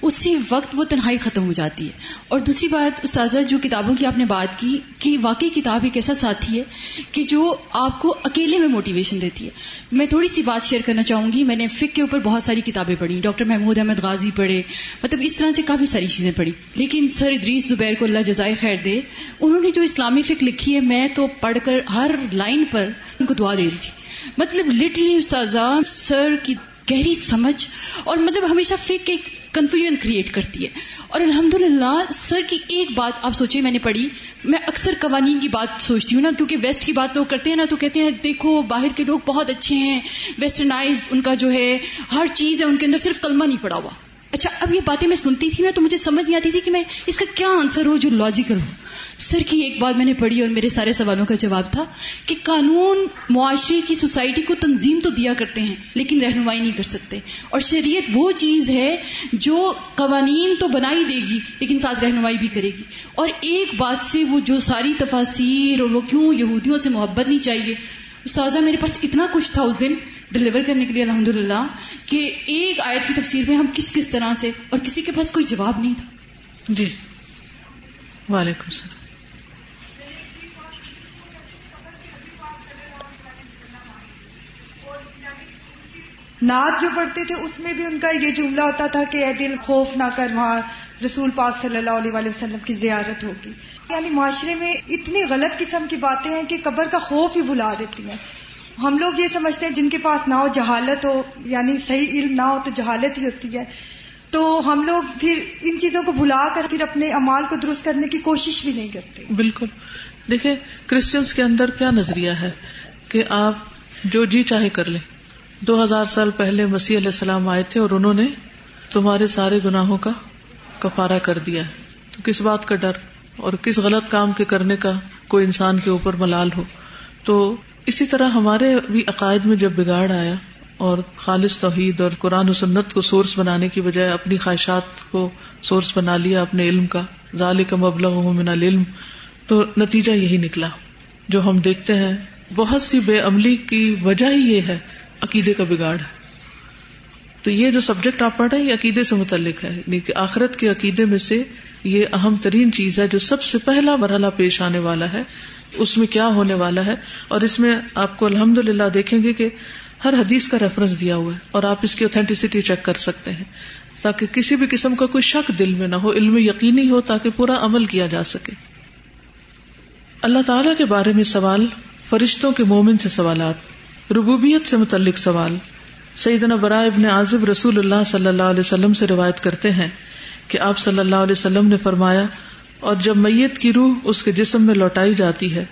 S3: اسی وقت وہ تنہائی ختم ہو جاتی ہے۔ اور دوسری بات استاذہ جو کتابوں کی آپ نے بات کی کہ واقعی کتاب ایک ایسا ساتھی ہے کہ جو آپ کو اکیلے میں موٹیویشن دیتی ہے۔ میں تھوڑی سی بات شیئر کرنا چاہوں گی۔ میں نے فک کے اوپر بہت ساری کتابیں پڑھی۔ ڈاکٹر محمود احمد غازی پڑھے۔ مطلب اس طرح سے کافی ساری چیزیں پڑھی۔ لیکن سر ادریس زبیر کو اللہ جزائے خیر دے انہوں نے جو اسلامی فک لکھی ہے میں تو پڑھ کر ہر لائن پر ان کو دعا دے رہی تھی۔ مطلب لٹلی استاذہ سر کی گہری سمجھ اور مطلب ہمیشہ فیک ایک کنفیوژن کریٹ کرتی ہے۔ اور الحمد للہ سر کی ایک بات آپ سوچیں، میں نے پڑھی۔ میں اکثر قوانین کی بات سوچتی ہوں نا، کیونکہ ویسٹ کی بات لوگ کرتے ہیں نا، تو کہتے ہیں، دیکھو، باہر کے لوگ بہت اچھے ہیں۔ ویسٹرنائز ان کا جو ہے، ہر چیز ہے ان کے اندر صرف کلمہ نہیں پڑا ہوا۔ اچھا اب یہ باتیں میں سنتی تھی نا تو مجھے سمجھ نہیں آتی تھی کہ میں اس کا کیا آنسر ہو جو لاجیکل ہو سر کی ایک بات میں نے پڑھی اور میرے سارے سوالوں کا جواب تھا کہ قانون معاشرے کی سوسائٹی کو تنظیم تو دیا کرتے ہیں، لیکن رہنمائی نہیں کر سکتے۔ اور شریعت وہ چیز ہے جو قوانین تو بنا ہی دے گی، لیکن ساتھ رہنمائی بھی کرے گی۔ اور ایک بات سے وہ جو ساری تفاصیر اور وہ کیوں یہودیوں سے محبت نہیں چاہیے استاذہ، میرے پاس اتنا کچھ تھا اس دن ڈلیور کرنے کے لیے الحمد للہ کہ ایک آیت کی تفسیر میں ہم کس کس طرح سے اور کسی کے پاس کوئی جواب نہیں تھا۔
S1: جی۔ وعلیکم السلام۔
S5: نعت جو پڑھتے تھے، اس میں بھی ان کا یہ جملہ ہوتا تھا کہ اے دل خوف نہ کر، وہاں رسول پاک صلی اللہ علیہ وآلہ وسلم کی زیارت ہوگی۔ یعنی معاشرے میں اتنی غلط قسم کی باتیں ہیں کہ قبر کا خوف ہی بھلا دیتی ہیں۔ ہم لوگ یہ سمجھتے ہیں جن کے پاس نہ ہو جہالت ہو یعنی صحیح علم نہ ہو تو جہالت ہی ہوتی ہے۔ تو ہم لوگ پھر ان چیزوں کو بھلا کر پھر اپنے امال کو درست کرنے کی کوشش بھی نہیں کرتے۔
S1: بالکل۔ دیکھیں کرسچنس کے اندر کیا نظریہ ہے کہ آپ جو جی چاہے کر لیں۔ دو ہزار سال پہلے مسیح علیہ السلام آئے تھے اور انہوں نے تمہارے سارے گناہوں کا کفارہ کر دیا تو کس بات کا ڈر اور کس غلط کام کے کرنے کا کوئی انسان کے اوپر ملال ہو؟ تو اسی طرح ہمارے بھی عقائد میں جب بگاڑ آیا اور خالص توحید اور قرآن و سنت کو سورس بنانے کی بجائے اپنی خواہشات کو سورس بنا لیا، اپنے علم کا ظال کا مبلغ من العلم، تو نتیجہ یہی نکلا۔ جو ہم دیکھتے ہیں، بہت سی بے عملی کی وجہ ہی یہ ہے عقیدے کا بگاڑ ہے۔ تو یہ جو سبجیکٹ آپ پڑھ رہے ہیں، یہ عقیدے سے متعلق ہے۔ یعنی کہ آخرت کے عقیدے میں سے یہ اہم ترین چیز ہے جو سب سے پہلا مرحلہ پیش آنے والا ہے۔ اس میں کیا ہونے والا ہے؟ اور اس میں آپ کو الحمد للہ دیکھیں گے کہ ہر حدیث کا ریفرنس دیا ہوا ہے اور آپ اس کی اوتھینٹسٹی چیک کر سکتے ہیں۔ تاکہ کسی بھی قسم کا کوئی شک دل میں نہ ہو، علم یقینی ہو تاکہ پورا عمل کیا جا سکے۔ اللہ تعالی کے بارے میں سوال فرشتوں کے مومن سے سوالات۔ ربوبیت سے متعلق سوال۔ سیدنا برائے ابن عازب رسول اللہ صلی اللہ علیہ وسلم سے روایت کرتے ہیں کہ آپ صلی اللہ علیہ وسلم نے فرمایا، اور جب میت کی روح اس کے جسم میں لوٹائی جاتی ہے،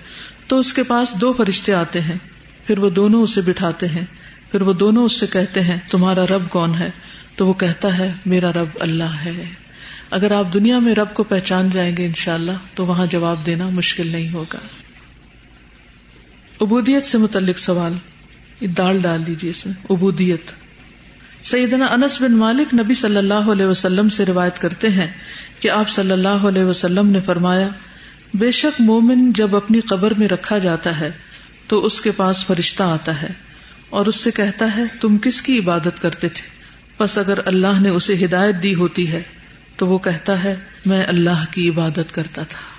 S1: تو اس کے پاس دو فرشتے آتے ہیں۔ پھر وہ دونوں اسے بٹھاتے ہیں۔ پھر وہ دونوں اس سے کہتے ہیں، تمہارا رب کون ہے؟ تو وہ کہتا ہے، میرا رب اللہ ہے۔ اگر آپ دنیا میں رب کو پہچان جائیں گے انشاءاللہ، تو وہاں جواب دینا مشکل نہیں ہوگا۔ عبودیت سے متعلق سوال۔ دال ڈال دیجیے اس میں ابودیت سیدنا انس بن مالک نبی صلی اللہ علیہ وسلم سے روایت کرتے ہیں کہ آپ صلی اللہ علیہ وسلم نے فرمایا، بے شک مومن جب اپنی قبر میں رکھا جاتا ہے تو اس کے پاس فرشتہ آتا ہے اور اس سے کہتا ہے، تم کس کی عبادت کرتے تھے؟ بس اگر اللہ نے اسے ہدایت دی ہوتی ہے تو وہ کہتا ہے، میں اللہ کی عبادت کرتا تھا۔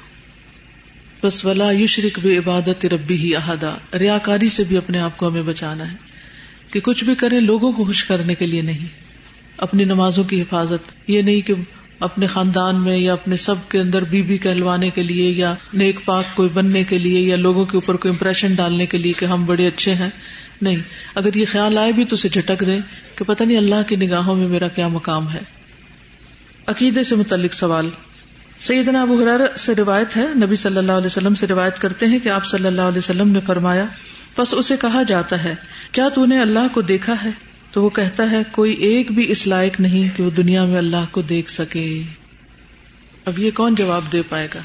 S1: بس ولا یشرک بھی عبادت ربی ہی احدا۔ ریا کاری سے بھی اپنے آپ کو ہمیں بچانا ہے کہ کچھ بھی کریں لوگوں کو خوش کرنے کے لیے نہیں۔ اپنی نمازوں کی حفاظت، یہ نہیں کہ اپنے خاندان میں یا اپنے سب کے اندر بی بی کہلوانے کے لیے یا نیک پاک کوئی بننے کے لیے یا لوگوں کے اوپر کوئی امپریشن ڈالنے کے لیے کہ ہم بڑے اچھے ہیں۔ نہیں، اگر یہ خیال آئے بھی تو اسے جھٹک دیں کہ پتہ نہیں اللہ کی نگاہوں میں میرا کیا مقام ہے۔ عقیدے سے متعلق سوال۔ سیدنا ابو حرار سے روایت ہے، نبی صلی اللہ علیہ وسلم سے روایت کرتے ہیں کہ آپ صلی اللہ علیہ وسلم نے فرمایا بس اسے کہا جاتا ہے، کیا تو نے اللہ کو دیکھا ہے؟ تو وہ کہتا ہے، کوئی ایک بھی اس لائق نہیں کہ وہ دنیا میں اللہ کو دیکھ سکے۔ اب یہ کون جواب دے پائے گا؟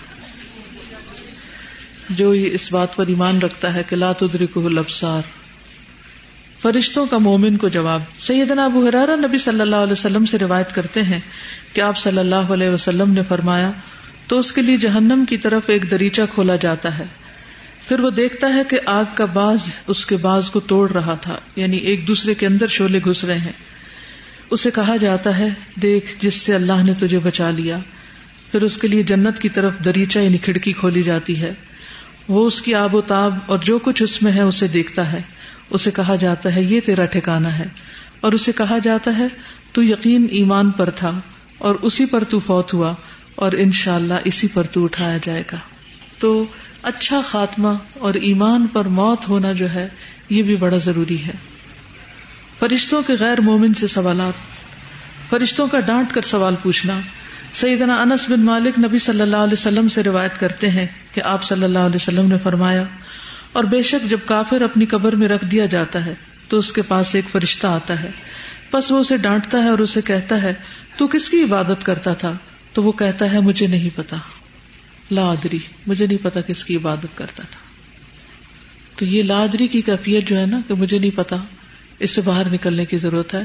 S1: جو اس بات پر ایمان رکھتا ہے کہ لات کو لبسار فرشتوں کا مومن کو جواب، سیدنا ابو حرارہ نبی صلی اللہ علیہ وسلم سے روایت کرتے ہیں کہ آپ صلی اللہ علیہ وسلم نے فرمایا، تو اس کے لیے جہنم کی طرف ایک دریچہ کھولا جاتا ہے۔ پھر وہ دیکھتا ہے کہ آگ کا باز اس کے باز کو توڑ رہا تھا یعنی ایک دوسرے کے اندر شولے گھس رہے ہیں۔ اسے کہا جاتا ہے، دیکھ جس سے اللہ نے تجھے بچا لیا۔ پھر اس کے لیے جنت کی طرف دریچہ یعنی کھڑکی کھولی جاتی ہے۔ وہ اس کی آب و تاب اور جو کچھ اس میں ہے اسے دیکھتا ہے۔ اسے کہا جاتا ہے، یہ تیرا ٹھکانا ہے۔ اور اسے کہا جاتا ہے، تو یقین ایمان پر تھا، اور اسی پر تو فوت ہوا، اور ان شاء اللہ اسی پر تو اٹھایا جائے گا۔ تو اچھا خاتمہ اور ایمان پر موت ہونا جو ہے، یہ بھی بڑا ضروری ہے۔ فرشتوں کے غیر مومن سے سوالات۔ فرشتوں کا ڈانٹ کر سوال پوچھنا۔ سیدنا انس بن مالک نبی صلی اللہ علیہ وسلم سے روایت کرتے ہیں کہ آپ صلی اللہ علیہ وسلم نے فرمایا اور بے شک جب کافر اپنی قبر میں رکھ دیا جاتا ہے، تو اس کے پاس ایک فرشتہ آتا ہے۔ بس وہ اسے ڈانٹتا ہے اور اسے کہتا ہے، تو کس کی عبادت کرتا تھا؟ تو وہ کہتا ہے، مجھے نہیں پتا۔ لادری مجھے نہیں پتا کس کی عبادت کرتا تھا۔ تو یہ لادری کی کیفیت جو ہے نا کہ مجھے نہیں پتا، اس سے باہر نکلنے کی ضرورت ہے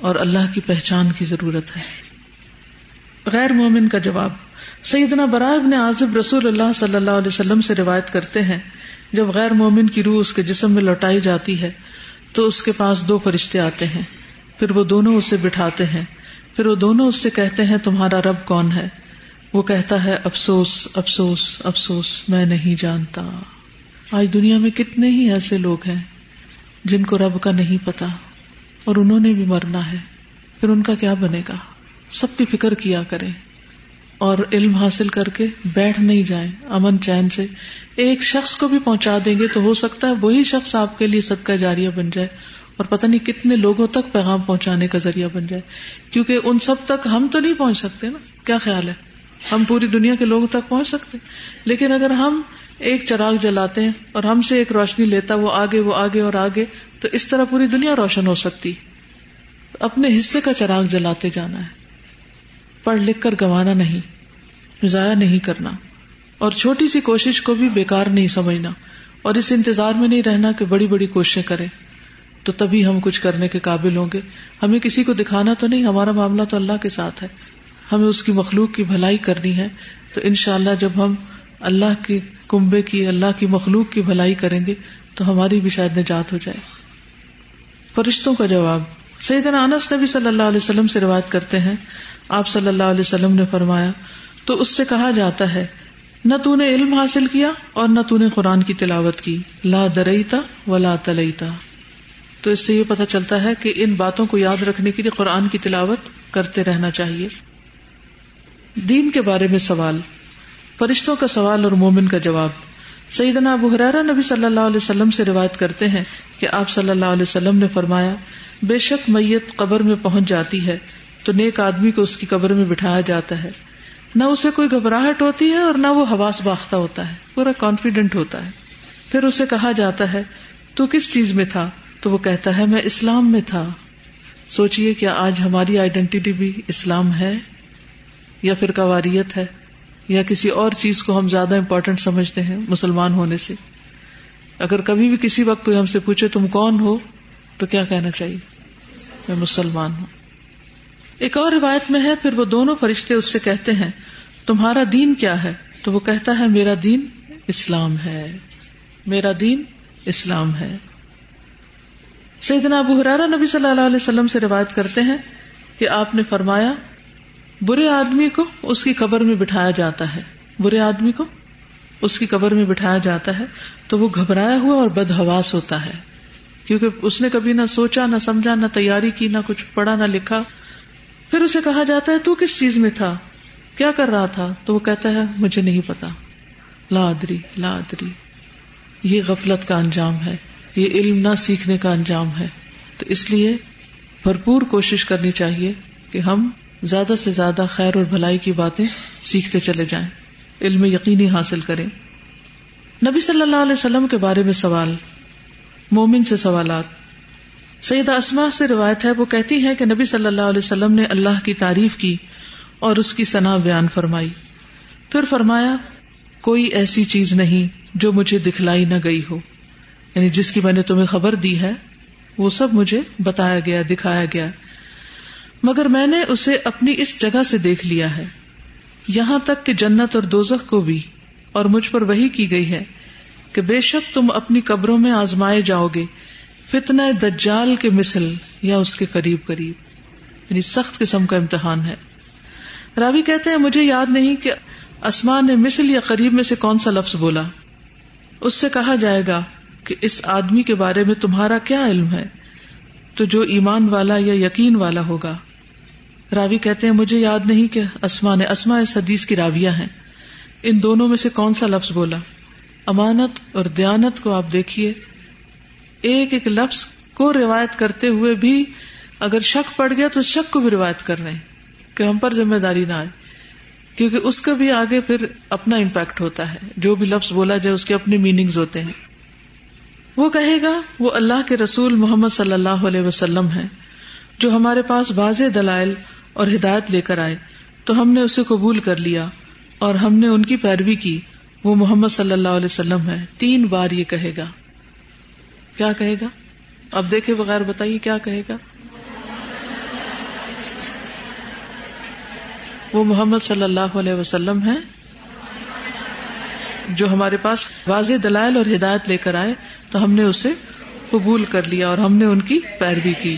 S1: اور اللہ کی پہچان کی ضرورت ہے۔ غیر مومن کا جواب، سیدنا برائے نے عازب رسول اللہ صلی اللہ علیہ وسلم سے روایت کرتے ہیں جب غیر مومن کی روح اس کے جسم میں لوٹائی جاتی ہے، تو اس کے پاس دو فرشتے آتے ہیں۔ پھر وہ دونوں اسے بٹھاتے ہیں۔ پھر وہ دونوں اس سے کہتے ہیں، تمہارا رب کون ہے؟ وہ کہتا ہے، افسوس افسوس افسوس، میں نہیں جانتا۔ آج دنیا میں کتنے ہی ایسے لوگ ہیں جن کو رب کا نہیں پتا، اور انہوں نے بھی مرنا ہے۔ پھر ان کا کیا بنے گا؟ سب کی فکر کیا کریں۔ اور علم حاصل کر کے بیٹھ نہیں جائیں، امن چین سے ایک شخص کو بھی پہنچا دیں گے تو ہو سکتا ہے وہی شخص آپ کے لیے صدقہ جاریہ بن جائے اور پتہ نہیں کتنے لوگوں تک پیغام پہنچانے کا ذریعہ بن جائے۔ کیونکہ ان سب تک ہم تو نہیں پہنچ سکتے نا۔ کیا خیال ہے؟ ہم پوری دنیا کے لوگوں تک پہنچ سکتے۔ لیکن اگر ہم ایک چراغ جلاتے ہیں اور ہم سے ایک روشنی لیتا، وہ آگے وہ آگے اور آگے، تو اس طرح پوری دنیا روشن ہو سکتی۔ اپنے حصے کا چراغ جلاتے جانا ہے۔ پڑھ لکھ کر گوانا نہیں، ضائع نہیں کرنا۔ اور چھوٹی سی کوشش کو بھی بیکار نہیں سمجھنا اور اس انتظار میں نہیں رہنا کہ بڑی بڑی کوششیں کریں۔ تو تبھی ہم کچھ کرنے کے قابل ہوں گے۔ ہمیں کسی کو دکھانا تو نہیں، ہمارا معاملہ تو اللہ کے ساتھ ہے۔ ہمیں اس کی مخلوق کی بھلائی کرنی ہے۔ تو ان شاء اللہ جب ہم اللہ کی کنبے کی، اللہ کی مخلوق کی بھلائی کریں گے تو ہماری بھی شاید نجات ہو جائے۔ فرشتوں کا جواب۔ سیدنا انس نبی صلی اللہ علیہ وسلم سے روایت کرتے ہیں۔ آپ صلی اللہ علیہ وسلم نے فرمایا، تو اس سے کہا جاتا ہے نہ تو نے علم حاصل کیا اور نہ تو نے قرآن کی تلاوت کی۔ لا درئیتا و لا تلئیتا تو اس سے یہ پتا چلتا ہے کہ ان باتوں کو یاد رکھنے کے لیے قرآن کی تلاوت کرتے رہنا چاہیے۔ دین کے بارے میں سوال۔ فرشتوں کا سوال اور مومن کا جواب۔ سیدنا ابو حرارا نبی صلی اللہ علیہ وسلم سے روایت کرتے ہیں کہ آپ صلی اللہ علیہ وسلم نے فرمایا، بے شک میت قبر میں پہنچ جاتی ہے تو نیک آدمی کو اس کی قبر میں بٹھایا جاتا ہے۔ نہ اسے کوئی گھبراہٹ ہوتی ہے اور نہ وہ حواس باختہ ہوتا ہے، پورا کانفیڈینٹ ہوتا ہے۔ پھر اسے کہا جاتا ہے، تو کس چیز میں تھا؟ تو وہ کہتا ہے، میں اسلام میں تھا۔ سوچئے کیا آج ہماری آئیڈینٹی بھی اسلام ہے یا پھر کواریت ہے یا کسی اور چیز کو ہم زیادہ امپورٹینٹ سمجھتے ہیں مسلمان ہونے سے؟ اگر کبھی بھی کسی وقت کوئی ہم سے پوچھے تم کون ہو، تو کیا کہنا چاہیے؟ میں مسلمان ہوں۔ ایک اور روایت میں ہے، پھر وہ دونوں فرشتے اس سے کہتے ہیں، تمہارا دین کیا ہے؟ تو وہ کہتا ہے، میرا دین اسلام ہے۔ میرا دین اسلام ہے۔ سیدنا ابو حرارا نبی صلی اللہ علیہ وسلم سے روایت کرتے ہیں کہ آپ نے فرمایا، برے آدمی کو اس کی قبر میں بٹھایا جاتا ہے۔ برے آدمی کو اس کی قبر میں بٹھایا جاتا ہے تو وہ گھبرایا ہوا اور بدہواس ہوتا ہے۔ کیونکہ اس نے کبھی نہ سوچا، نہ سمجھا، نہ تیاری کی، نہ کچھ پڑھا، نہ لکھا۔ پھر اسے کہا جاتا ہے، تو کس چیز میں تھا؟ کیا کر رہا تھا؟ تو وہ کہتا ہے، مجھے نہیں پتا۔ لادری لادری یہ غفلت کا انجام ہے۔ یہ علم نہ سیکھنے کا انجام ہے۔ تو اس لیے بھرپور کوشش کرنی چاہیے کہ ہم زیادہ سے زیادہ خیر اور بھلائی کی باتیں سیکھتے چلے جائیں۔ علم یقینی حاصل کریں۔ نبی صلی اللہ علیہ وسلم کے بارے میں سوال، مومن سے سوالات۔ سیدہ اسما سے روایت ہے، وہ کہتی ہے کہ نبی صلی اللہ علیہ وسلم نے اللہ کی تعریف کی اور اس کی سنا بیان فرمائی۔ پھر فرمایا، کوئی ایسی چیز نہیں جو مجھے دکھلائی نہ گئی ہو۔ یعنی جس کی میں نے تمہیں خبر دی ہے، وہ سب مجھے بتایا گیا، دکھایا گیا۔ مگر میں نے اسے اپنی اس جگہ سے دیکھ لیا ہے۔ یہاں تک کہ جنت اور دوزخ کو بھی۔ اور مجھ پر وہی کی گئی ہے کہ بے شک تم اپنی قبروں میں آزمائے جاؤ گے۔ فتنہ دجال کے مثل یا اس کے قریب قریب یعنی سخت قسم کا امتحان ہے۔ راوی کہتے ہیں، مجھے یاد نہیں کہ اسمان نے مثل یا قریب میں سے کون سا لفظ بولا۔ اس سے کہا جائے گا کہ اس آدمی کے بارے میں تمہارا کیا علم ہے؟ تو جو ایمان والا یا یقین والا ہوگا۔ راوی کہتے ہیں، مجھے یاد نہیں کہ اسمان اسما اس حدیث کی راویہ ہیں۔ ان دونوں میں سے کون سا لفظ بولا؟ امانت اور دیانت کو آپ دیکھیے۔ ایک ایک لفظ کو روایت کرتے ہوئے بھی اگر شک پڑ گیا تو شک کو بھی روایت کر رہے ہیں کہ ہم پر ذمہ داری نہ آئے۔ کیونکہ اس کا بھی آگے پھر اپنا امپیکٹ ہوتا ہے۔ جو بھی لفظ بولا جائے اس کے اپنے میننگز ہوتے ہیں۔ وہ کہے گا، وہ اللہ کے رسول محمد صلی اللہ علیہ وسلم ہے جو ہمارے پاس واضح دلائل اور ہدایت لے کر آئے۔ تو ہم نے اسے قبول کر لیا اور ہم نے ان کی پیروی کی۔ وہ محمد صلی اللہ علیہ وسلم ہے تین بار یہ کہے گا۔ کیا کہے گا؟ اب دیکھے بغیر بتائیے کیا کہے گا؟ وہ محمد صلی اللہ علیہ وسلم ہے جو ہمارے پاس واضح دلائل اور ہدایت لے کر آئے، تو ہم نے اسے قبول کر لیا اور ہم نے ان کی پیروی کی۔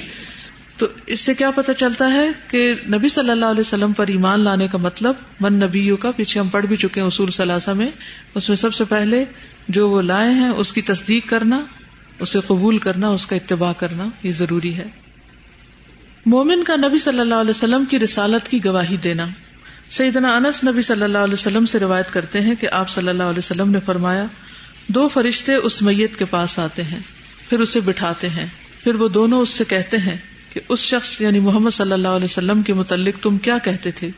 S1: تو اس سے کیا پتہ چلتا ہے کہ نبی صلی اللہ علیہ وسلم پر ایمان لانے کا مطلب من نبیوں کا، پیچھے ہم پڑھ بھی چکے ہیں اصول ثلاثہ میں، اس میں سب سے پہلے جو وہ لائے ہیں، اس کی تصدیق کرنا اسے قبول کرنا، اس کا اتباع کرنا یہ ضروری ہے۔ مومن کا نبی صلی اللہ علیہ وسلم کی رسالت کی گواہی دینا۔ سیدنا انس نبی صلی اللہ علیہ وسلم سے روایت کرتے ہیں کہ آپ صلی اللہ علیہ وسلم نے فرمایا، دو فرشتے اس میت کے پاس آتے ہیں، پھر اسے بٹھاتے ہیں۔ پھر وہ دونوں اس سے کہتے ہیں کہ، اس شخص یعنی محمد صلی اللہ علیہ وسلم کے متعلق تم کیا کہتے تھے؟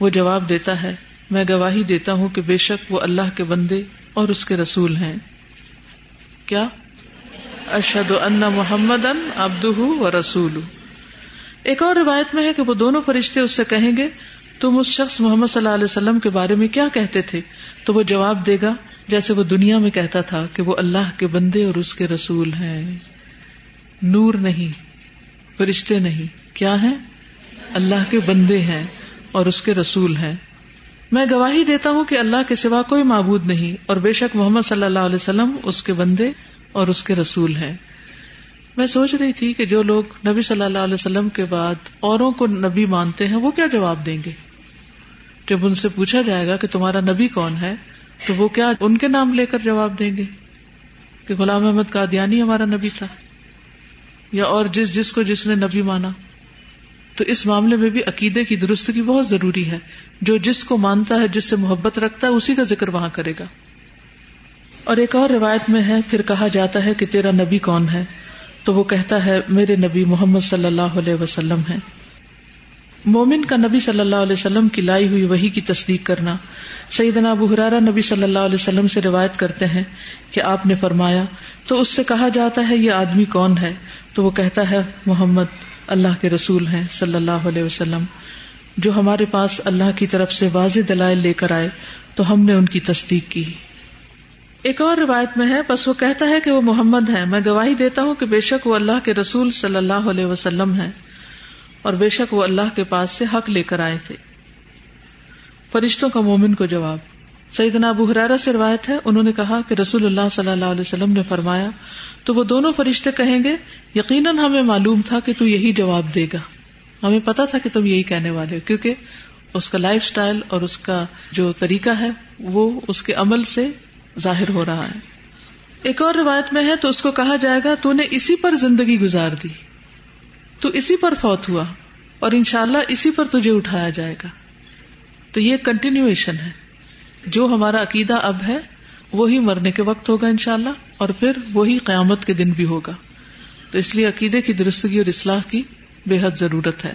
S1: وہ جواب دیتا ہے، میں گواہی دیتا ہوں کہ بے شک وہ اللہ کے بندے اور اس کے رسول ہیں۔ کیا؟ اشد ان محمد ان ابد و رسول ایک اور روایت میں ہے کہ وہ دونوں فرشتے اس سے کہیں گے، تم اس شخص محمد صلی اللہ علیہ وسلم کے بارے میں کیا کہتے تھے؟ تو وہ جواب دے گا، جیسے وہ دنیا میں کہتا تھا کہ وہ اللہ کے بندے اور اس کے رسول ہیں۔ نور نہیں، فرشتے نہیں، کیا ہیں؟ اللہ کے بندے ہیں اور اس کے رسول ہیں۔ میں گواہی دیتا ہوں کہ اللہ کے سوا کوئی معبود نہیں اور بے شک محمد صلی اللہ علیہ وسلم اس کے بندے اور اس کے رسول ہیں۔ میں سوچ رہی تھی کہ جو لوگ نبی صلی اللہ علیہ وسلم کے بعد اوروں کو نبی مانتے ہیں، وہ کیا جواب دیں گے؟ جب ان سے پوچھا جائے گا کہ تمہارا نبی کون ہے، تو وہ کیا ان کے نام لے کر جواب دیں گے کہ غلام احمد قادیانی ہمارا نبی تھا یا اور جس جس کو جس نے نبی مانا۔ تو اس معاملے میں بھی عقیدے کی درستگی بہت ضروری ہے۔ جو جس کو مانتا ہے، جس سے محبت رکھتا ہے، اسی کا ذکر وہاں کرے گا۔ اور ایک اور روایت میں ہے، پھر کہا جاتا ہے کہ تیرا نبی کون ہے؟ تو وہ کہتا ہے، میرے نبی محمد صلی اللہ علیہ وسلم ہے مومن کا نبی صلی اللہ علیہ وسلم کی لائی ہوئی وہی کی تصدیق کرنا۔ سیدنا ابو حرارہ نبی صلی اللہ علیہ وسلم سے روایت کرتے ہیں کہ آپ نے فرمایا، تو اس سے کہا جاتا ہے، یہ آدمی کون ہے؟ تو وہ کہتا ہے، محمد اللہ کے رسول ہیں صلی اللہ علیہ وسلم۔ جو ہمارے پاس اللہ کی طرف سے واضح دلائل لے کر آئے، تو ہم نے ان کی تصدیق کی۔ ایک اور روایت میں ہے، بس وہ کہتا ہے کہ وہ محمد ہے میں گواہی دیتا ہوں کہ بے شک وہ اللہ کے رسول صلی اللہ علیہ وسلم ہے اور بے شک وہ اللہ کے پاس سے حق لے کر آئے تھے۔ فرشتوں کا مومن کو جواب۔ سیدنا ابو حرارہ سے روایت ہے، انہوں نے کہا کہ رسول اللہ صلی اللہ علیہ وسلم نے فرمایا، تو وہ دونوں فرشتے کہیں گے، یقیناً ہمیں معلوم تھا کہ تو یہی جواب دے گا۔ ہمیں پتا تھا کہ تم یہی کہنے والے ہو، کیونکہ اس کا لائف اسٹائل اور اس کا جو طریقہ ہے، وہ اس کے عمل سے ظاہر ہو رہا ہے۔ ایک اور روایت میں ہے، تو اس کو کہا جائے گا، تو نے اسی پر زندگی گزار دی۔ تو اسی پر فوت ہوا اور انشاءاللہ اسی پر تجھے اٹھایا جائے گا۔ تو یہ کنٹینیویشن ہے۔ جو ہمارا عقیدہ اب ہے، وہی مرنے کے وقت ہوگا انشاءاللہ اور پھر وہی قیامت کے دن بھی ہوگا۔ تو اس لیے عقیدے کی درستگی اور اصلاح کی بے حد ضرورت ہے۔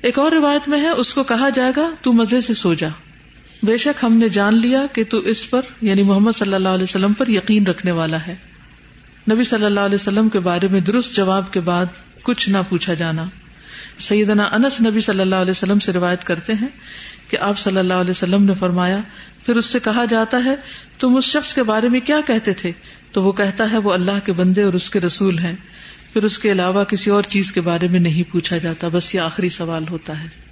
S1: ایک اور روایت میں ہے، اس کو کہا جائے گا، تو مزے سے سو جا۔ بے شک ہم نے جان لیا کہ تو اس پر یعنی محمد صلی اللہ علیہ وسلم پر یقین رکھنے والا ہے۔ نبی صلی اللہ علیہ وسلم کے بارے میں درست جواب کے بعد کچھ نہ پوچھا جانا۔ سیدنا انس نبی صلی اللہ علیہ وسلم سے روایت کرتے ہیں کہ آپ صلی اللہ علیہ وسلم نے فرمایا، پھر اس سے کہا جاتا ہے، تم اس شخص کے بارے میں کیا کہتے تھے؟ تو وہ کہتا ہے، وہ اللہ کے بندے اور اس کے رسول ہیں۔ پھر اس کے علاوہ کسی اور چیز کے بارے میں نہیں پوچھا جاتا، بس یہ آخری سوال ہوتا ہے۔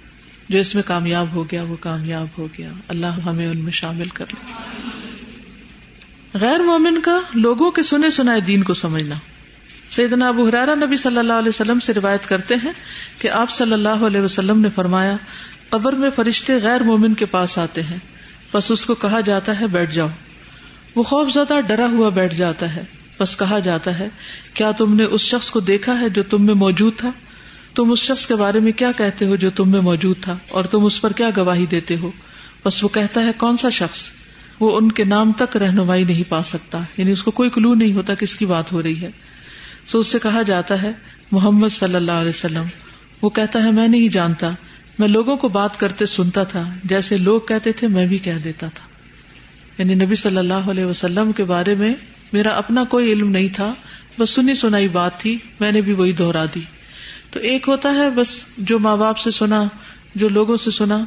S1: جو اس میں کامیاب ہو گیا، وہ کامیاب ہو گیا۔ اللہ ہمیں ان میں شامل کر لے۔ غیر مومن کا لوگوں کے سنے سنائے دین کو سمجھنا۔ سیدنا ابو حرارا نبی صلی اللہ علیہ وسلم سے روایت کرتے ہیں کہ آپ صلی اللہ علیہ وسلم نے فرمایا، قبر میں فرشتے غیر مومن کے پاس آتے ہیں۔ بس اس کو کہا جاتا ہے، بیٹھ جاؤ۔ وہ خوف زدہ ڈرا ہوا بیٹھ جاتا ہے۔ بس کہا جاتا ہے، کیا تم نے اس شخص کو دیکھا ہے جو تم میں موجود تھا؟ تم اس شخص کے بارے میں کیا کہتے ہو جو تم میں موجود تھا؟ اور تم اس پر کیا گواہی دیتے ہو؟ بس وہ کہتا ہے، کون سا شخص؟ وہ ان کے نام تک رہنمائی نہیں پا سکتا۔ یعنی اس کو کوئی کلو نہیں ہوتا کس کی بات ہو رہی ہے۔ سو اس سے کہا جاتا ہے، محمد صلی اللہ علیہ وسلم، وہ کہتا ہے، میں نہیں جانتا۔ میں لوگوں کو بات کرتے سنتا تھا، جیسے لوگ کہتے تھے، میں بھی کہہ دیتا تھا۔ یعنی نبی صلی اللہ علیہ وسلم کے بارے میں میرا اپنا کوئی علم نہیں تھا، بس سنی سنائی بات تھی، میں نے بھی وہی دوہرا دی۔ تو ایک ہوتا ہے، بس جو ماں باپ سے سنا، جو لوگوں سے سنا،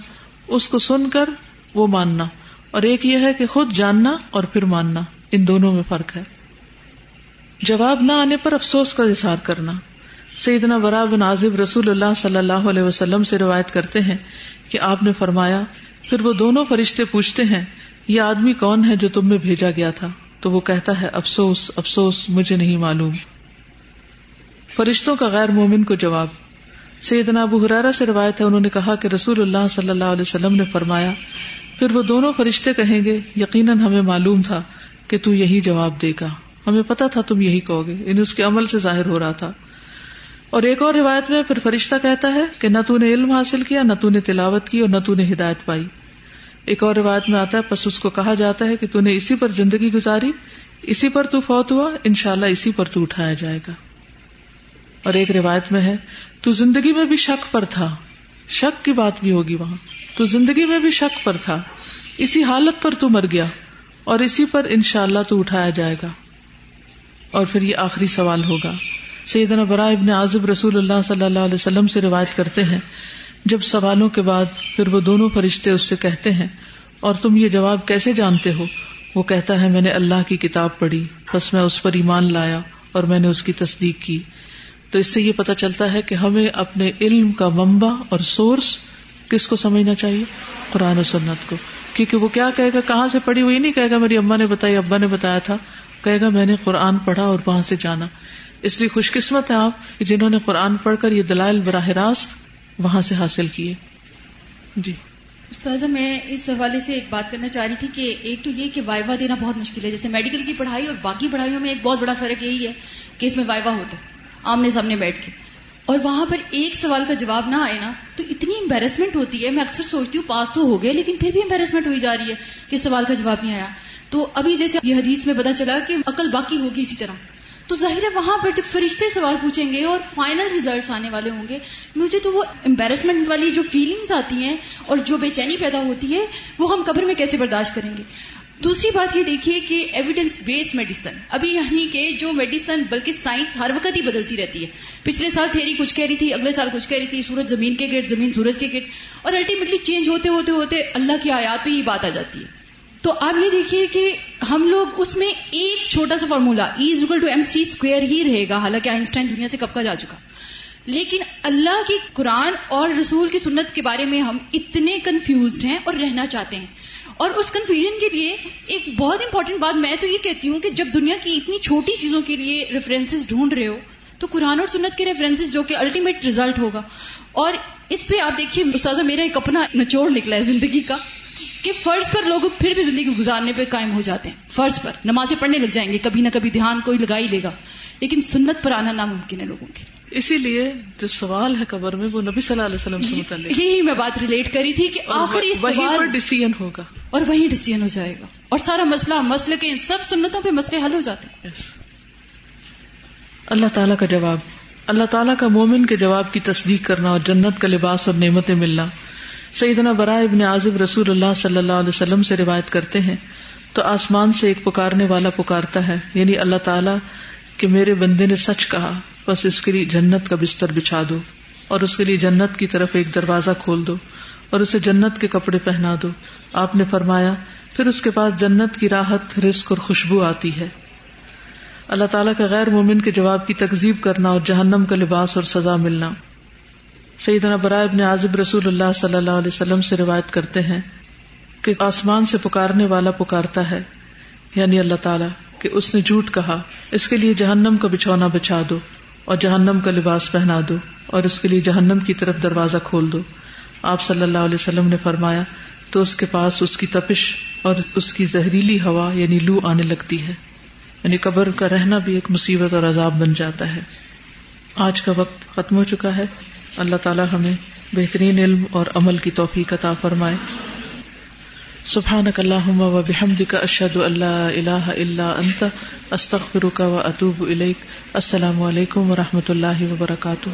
S1: اس کو سن کر وہ ماننا۔ اور ایک یہ ہے کہ خود جاننا اور پھر ماننا۔ ان دونوں میں فرق ہے۔ جواب نہ آنے پر افسوس کا اظہار کرنا۔ سیدنا برا بن عازب رسول اللہ صلی اللہ علیہ وسلم سے روایت کرتے ہیں کہ آپ نے فرمایا، پھر وہ دونوں فرشتے پوچھتے ہیں، یہ آدمی کون ہے جو تم میں بھیجا گیا تھا؟ تو وہ کہتا ہے، افسوس افسوس، مجھے نہیں معلوم۔ فرشتوں کا غیر مومن کو جواب۔ سیدنا ابو حرارا سے روایت ہے، انہوں نے کہا کہ رسول اللہ صلی اللہ علیہ وسلم نے فرمایا، پھر وہ دونوں فرشتے کہیں گے، یقیناً ہمیں معلوم تھا کہ تو یہی جواب دے گا۔ ہمیں پتا تھا تم یہی کہو گے یعنی اس کے عمل سے ظاہر ہو رہا تھا۔ اور ایک اور روایت میں پھر فرشتہ کہتا ہے کہ نہ تو نے علم حاصل کیا، نہ تو نے تلاوت کی اور نہ تو نے ہدایت پائی۔ ایک اور روایت میں آتا ہے، پس اس کو کہا جاتا ہے کہ تو نے اسی پر زندگی گزاری، اسی پر تو فوت ہوا ان شاء اللہ اسی پر تو اٹھایا جائے گا۔ اور ایک روایت میں ہے، تو زندگی میں بھی شک پر تھا۔ شک کی بات بھی ہوگی وہاں۔ تو زندگی میں بھی شک پر تھا۔ اسی حالت پر تو مر گیا اور اسی پر ان شاء اللہ تو اٹھایا جائے گا۔ اور پھر یہ آخری سوال ہوگا۔ سیدنا برا ابن عازب رسول اللہ صلی اللہ علیہ وسلم سے روایت کرتے ہیں۔ جب سوالوں کے بعد پھر وہ دونوں فرشتے اس سے کہتے ہیں، اور تم یہ جواب کیسے جانتے ہو؟ وہ کہتا ہے، میں نے اللہ کی کتاب پڑھی، بس میں اس پر ایمان لایا اور میں نے اس کی تصدیق کی۔ تو اس سے یہ پتا چلتا ہے کہ ہمیں اپنے علم کا ممبا اور سورس کس کو سمجھنا چاہیے؟ قرآن و سنت کو۔ کیونکہ وہ کیا کہے گا؟ کہاں سے پڑھی وہی نہیں کہے گا؟ میری اما نے بتائی، ابا نے بتایا تھا۔ کہے گا، میں نے قرآن پڑھا اور وہاں سے جانا۔ اس لیے خوش قسمت ہے آپ جنہوں نے قرآن پڑھ کر یہ دلائل براہ راست وہاں سے حاصل کیے۔ جی۔
S3: استاذہ، میں اس حوالے سے ایک بات کرنا چاہ رہی تھی کہ ایک تو یہ کہ وائوا دینا بہت مشکل ہے۔ جیسے میڈیکل کی پڑھائی اور باقی پڑھائیوں میں ایک بہت بڑا فرق یہی ہے کہ اس میں وائوا ہوتا ہے۔ آمنے سامنے بیٹھ کے۔ اور وہاں پر ایک سوال کا جواب نہ آئے نا، تو اتنی امبیرسمنٹ ہوتی ہے۔ میں اکثر سوچتی ہوں، پاس تو ہو گئے، لیکن پھر بھی امبیرسمنٹ ہوئی جا رہی ہے کہ سوال کا جواب نہیں آیا۔ تو ابھی جیسے یہ حدیث میں پتا چلا کہ عقل باقی ہوگی اسی طرح۔ تو ظاہر ہے وہاں پر جب فرشتے سوال پوچھیں گے اور فائنل ریزلٹس آنے والے ہوں گے، مجھے تو وہ امبیرسمنٹ والی جو فیلنگس آتی ہیں اور جو بے چینی پیدا ہوتی ہے، وہ ہم قبر میں کیسے برداشت کریں گے؟ دوسری بات یہ دیکھیے کہ ایویڈینس بیس میڈیسن ابھی یعنی کہ جو میڈیسن بلکہ سائنس ہر وقت ہی بدلتی رہتی ہے۔ پچھلے سال تھیری کچھ کہہ رہی تھی، اگلے سال کچھ کہہ رہی تھی، سورج زمین کے گیٹ زمین سورج کے گیٹ اور الٹیمیٹلی چینج ہوتے ہوتے ہوتے اللہ کی آیات پہ ہی بات آ جاتی ہے۔ تو آپ یہ دیکھیے کہ ہم لوگ اس میں ایک چھوٹا سا formula is equal to M C square ہی رہے گا۔ حالانکہ آئنسٹائن دنیا سے کب کا جا چکا۔ لیکن اللہ کی قرآن اور رسول کی سنت کے بارے میں ہم اتنے کنفیوزڈ ہیں اور رہنا چاہتے ہیں۔ اور اس کنفیوژن کے لیے ایک بہت امپورٹنٹ بات میں تو یہ کہتی ہوں کہ جب دنیا کی اتنی چھوٹی چیزوں کے لیے ریفرنسز ڈھونڈ رہے ہو، تو قرآن اور سنت کے ریفرنسز جو کہ الٹیمیٹ ریزلٹ ہوگا۔ اور اس پہ آپ دیکھیے، استاذہ میرا ایک اپنا نچوڑ نکلا ہے زندگی کا، کہ فرض پر لوگ پھر بھی زندگی گزارنے پہ قائم ہو جاتے ہیں۔ فرض پر، نمازیں پڑھنے لگ جائیں گے، کبھی نہ کبھی دھیان کوئی لگا ہی لے گا۔ لیکن سنت پر آنا ناممکن ہے لوگوں کے
S1: اسی لیے جو سوال ہے قبر میں وہ نبی صلی اللہ علیہ وسلم سے متعلق۔
S3: یہی میں بات ریلیٹ کری تھی کہ آخری
S1: سوال ڈسیزن ہوگا۔
S3: اور وہی ڈسیزن ہو جائے گا۔ اور سارا مسئلہ مسئلے کے سب سنتوں پہ مسئلے حل ہو جاتے ہیں۔
S1: اللہ تعالیٰ کا جواب۔ اللہ تعالیٰ کا مومن کے جواب کی تصدیق کرنا اور جنت کا لباس اور نعمتیں ملنا۔ سیدنا برائے ابن عازب رسول اللہ صلی اللہ علیہ وسلم سے روایت کرتے ہیں تو آسمان سے ایک پکارنے والا پکارتا ہے یعنی اللہ تعالیٰ کہ میرے بندے نے سچ کہا، بس اس کے لیے جنت کا بستر بچھا دو اور اس کے لیے جنت کی طرف ایک دروازہ کھول دو اور اسے جنت کے کپڑے پہنا دو۔ آپ نے فرمایا، پھر اس کے پاس جنت کی راحت رسک اور خوشبو آتی ہے۔ اللہ تعالیٰ کا غیر مومن کے جواب کی تکزیب کرنا اور جہنم کا لباس اور سزا ملنا۔ سیدنا برائے ابن عازب رسول اللہ صلی اللہ علیہ وسلم سے روایت کرتے ہیں کہ آسمان سے پکارنے والا پکارتا ہے۔ یعنی اللہ تعالیٰ، کہ اس نے جھوٹ کہا، اس کے لیے جہنم کا بچھونا بچا دو اور جہنم کا لباس پہنا دو اور اس کے لیے جہنم کی طرف دروازہ کھول دو۔ آپ صلی اللہ علیہ وسلم نے فرمایا، تو اس کے پاس اس کی تپش اور اس کی زہریلی ہوا یعنی لو آنے لگتی ہے۔ یعنی قبر کا رہنا بھی ایک مصیبت اور عذاب بن جاتا ہے۔ آج کا وقت ختم ہو چکا ہے۔ اللہ تعالیٰ ہمیں بہترین علم اور عمل کی توفیق عطا فرمائے۔ سبحانك اللهم وبحمدك اشهد ان لا اله الا انت استغفرك واتوب اليك السلام علیکم و رحمۃ اللہ وبرکاتہ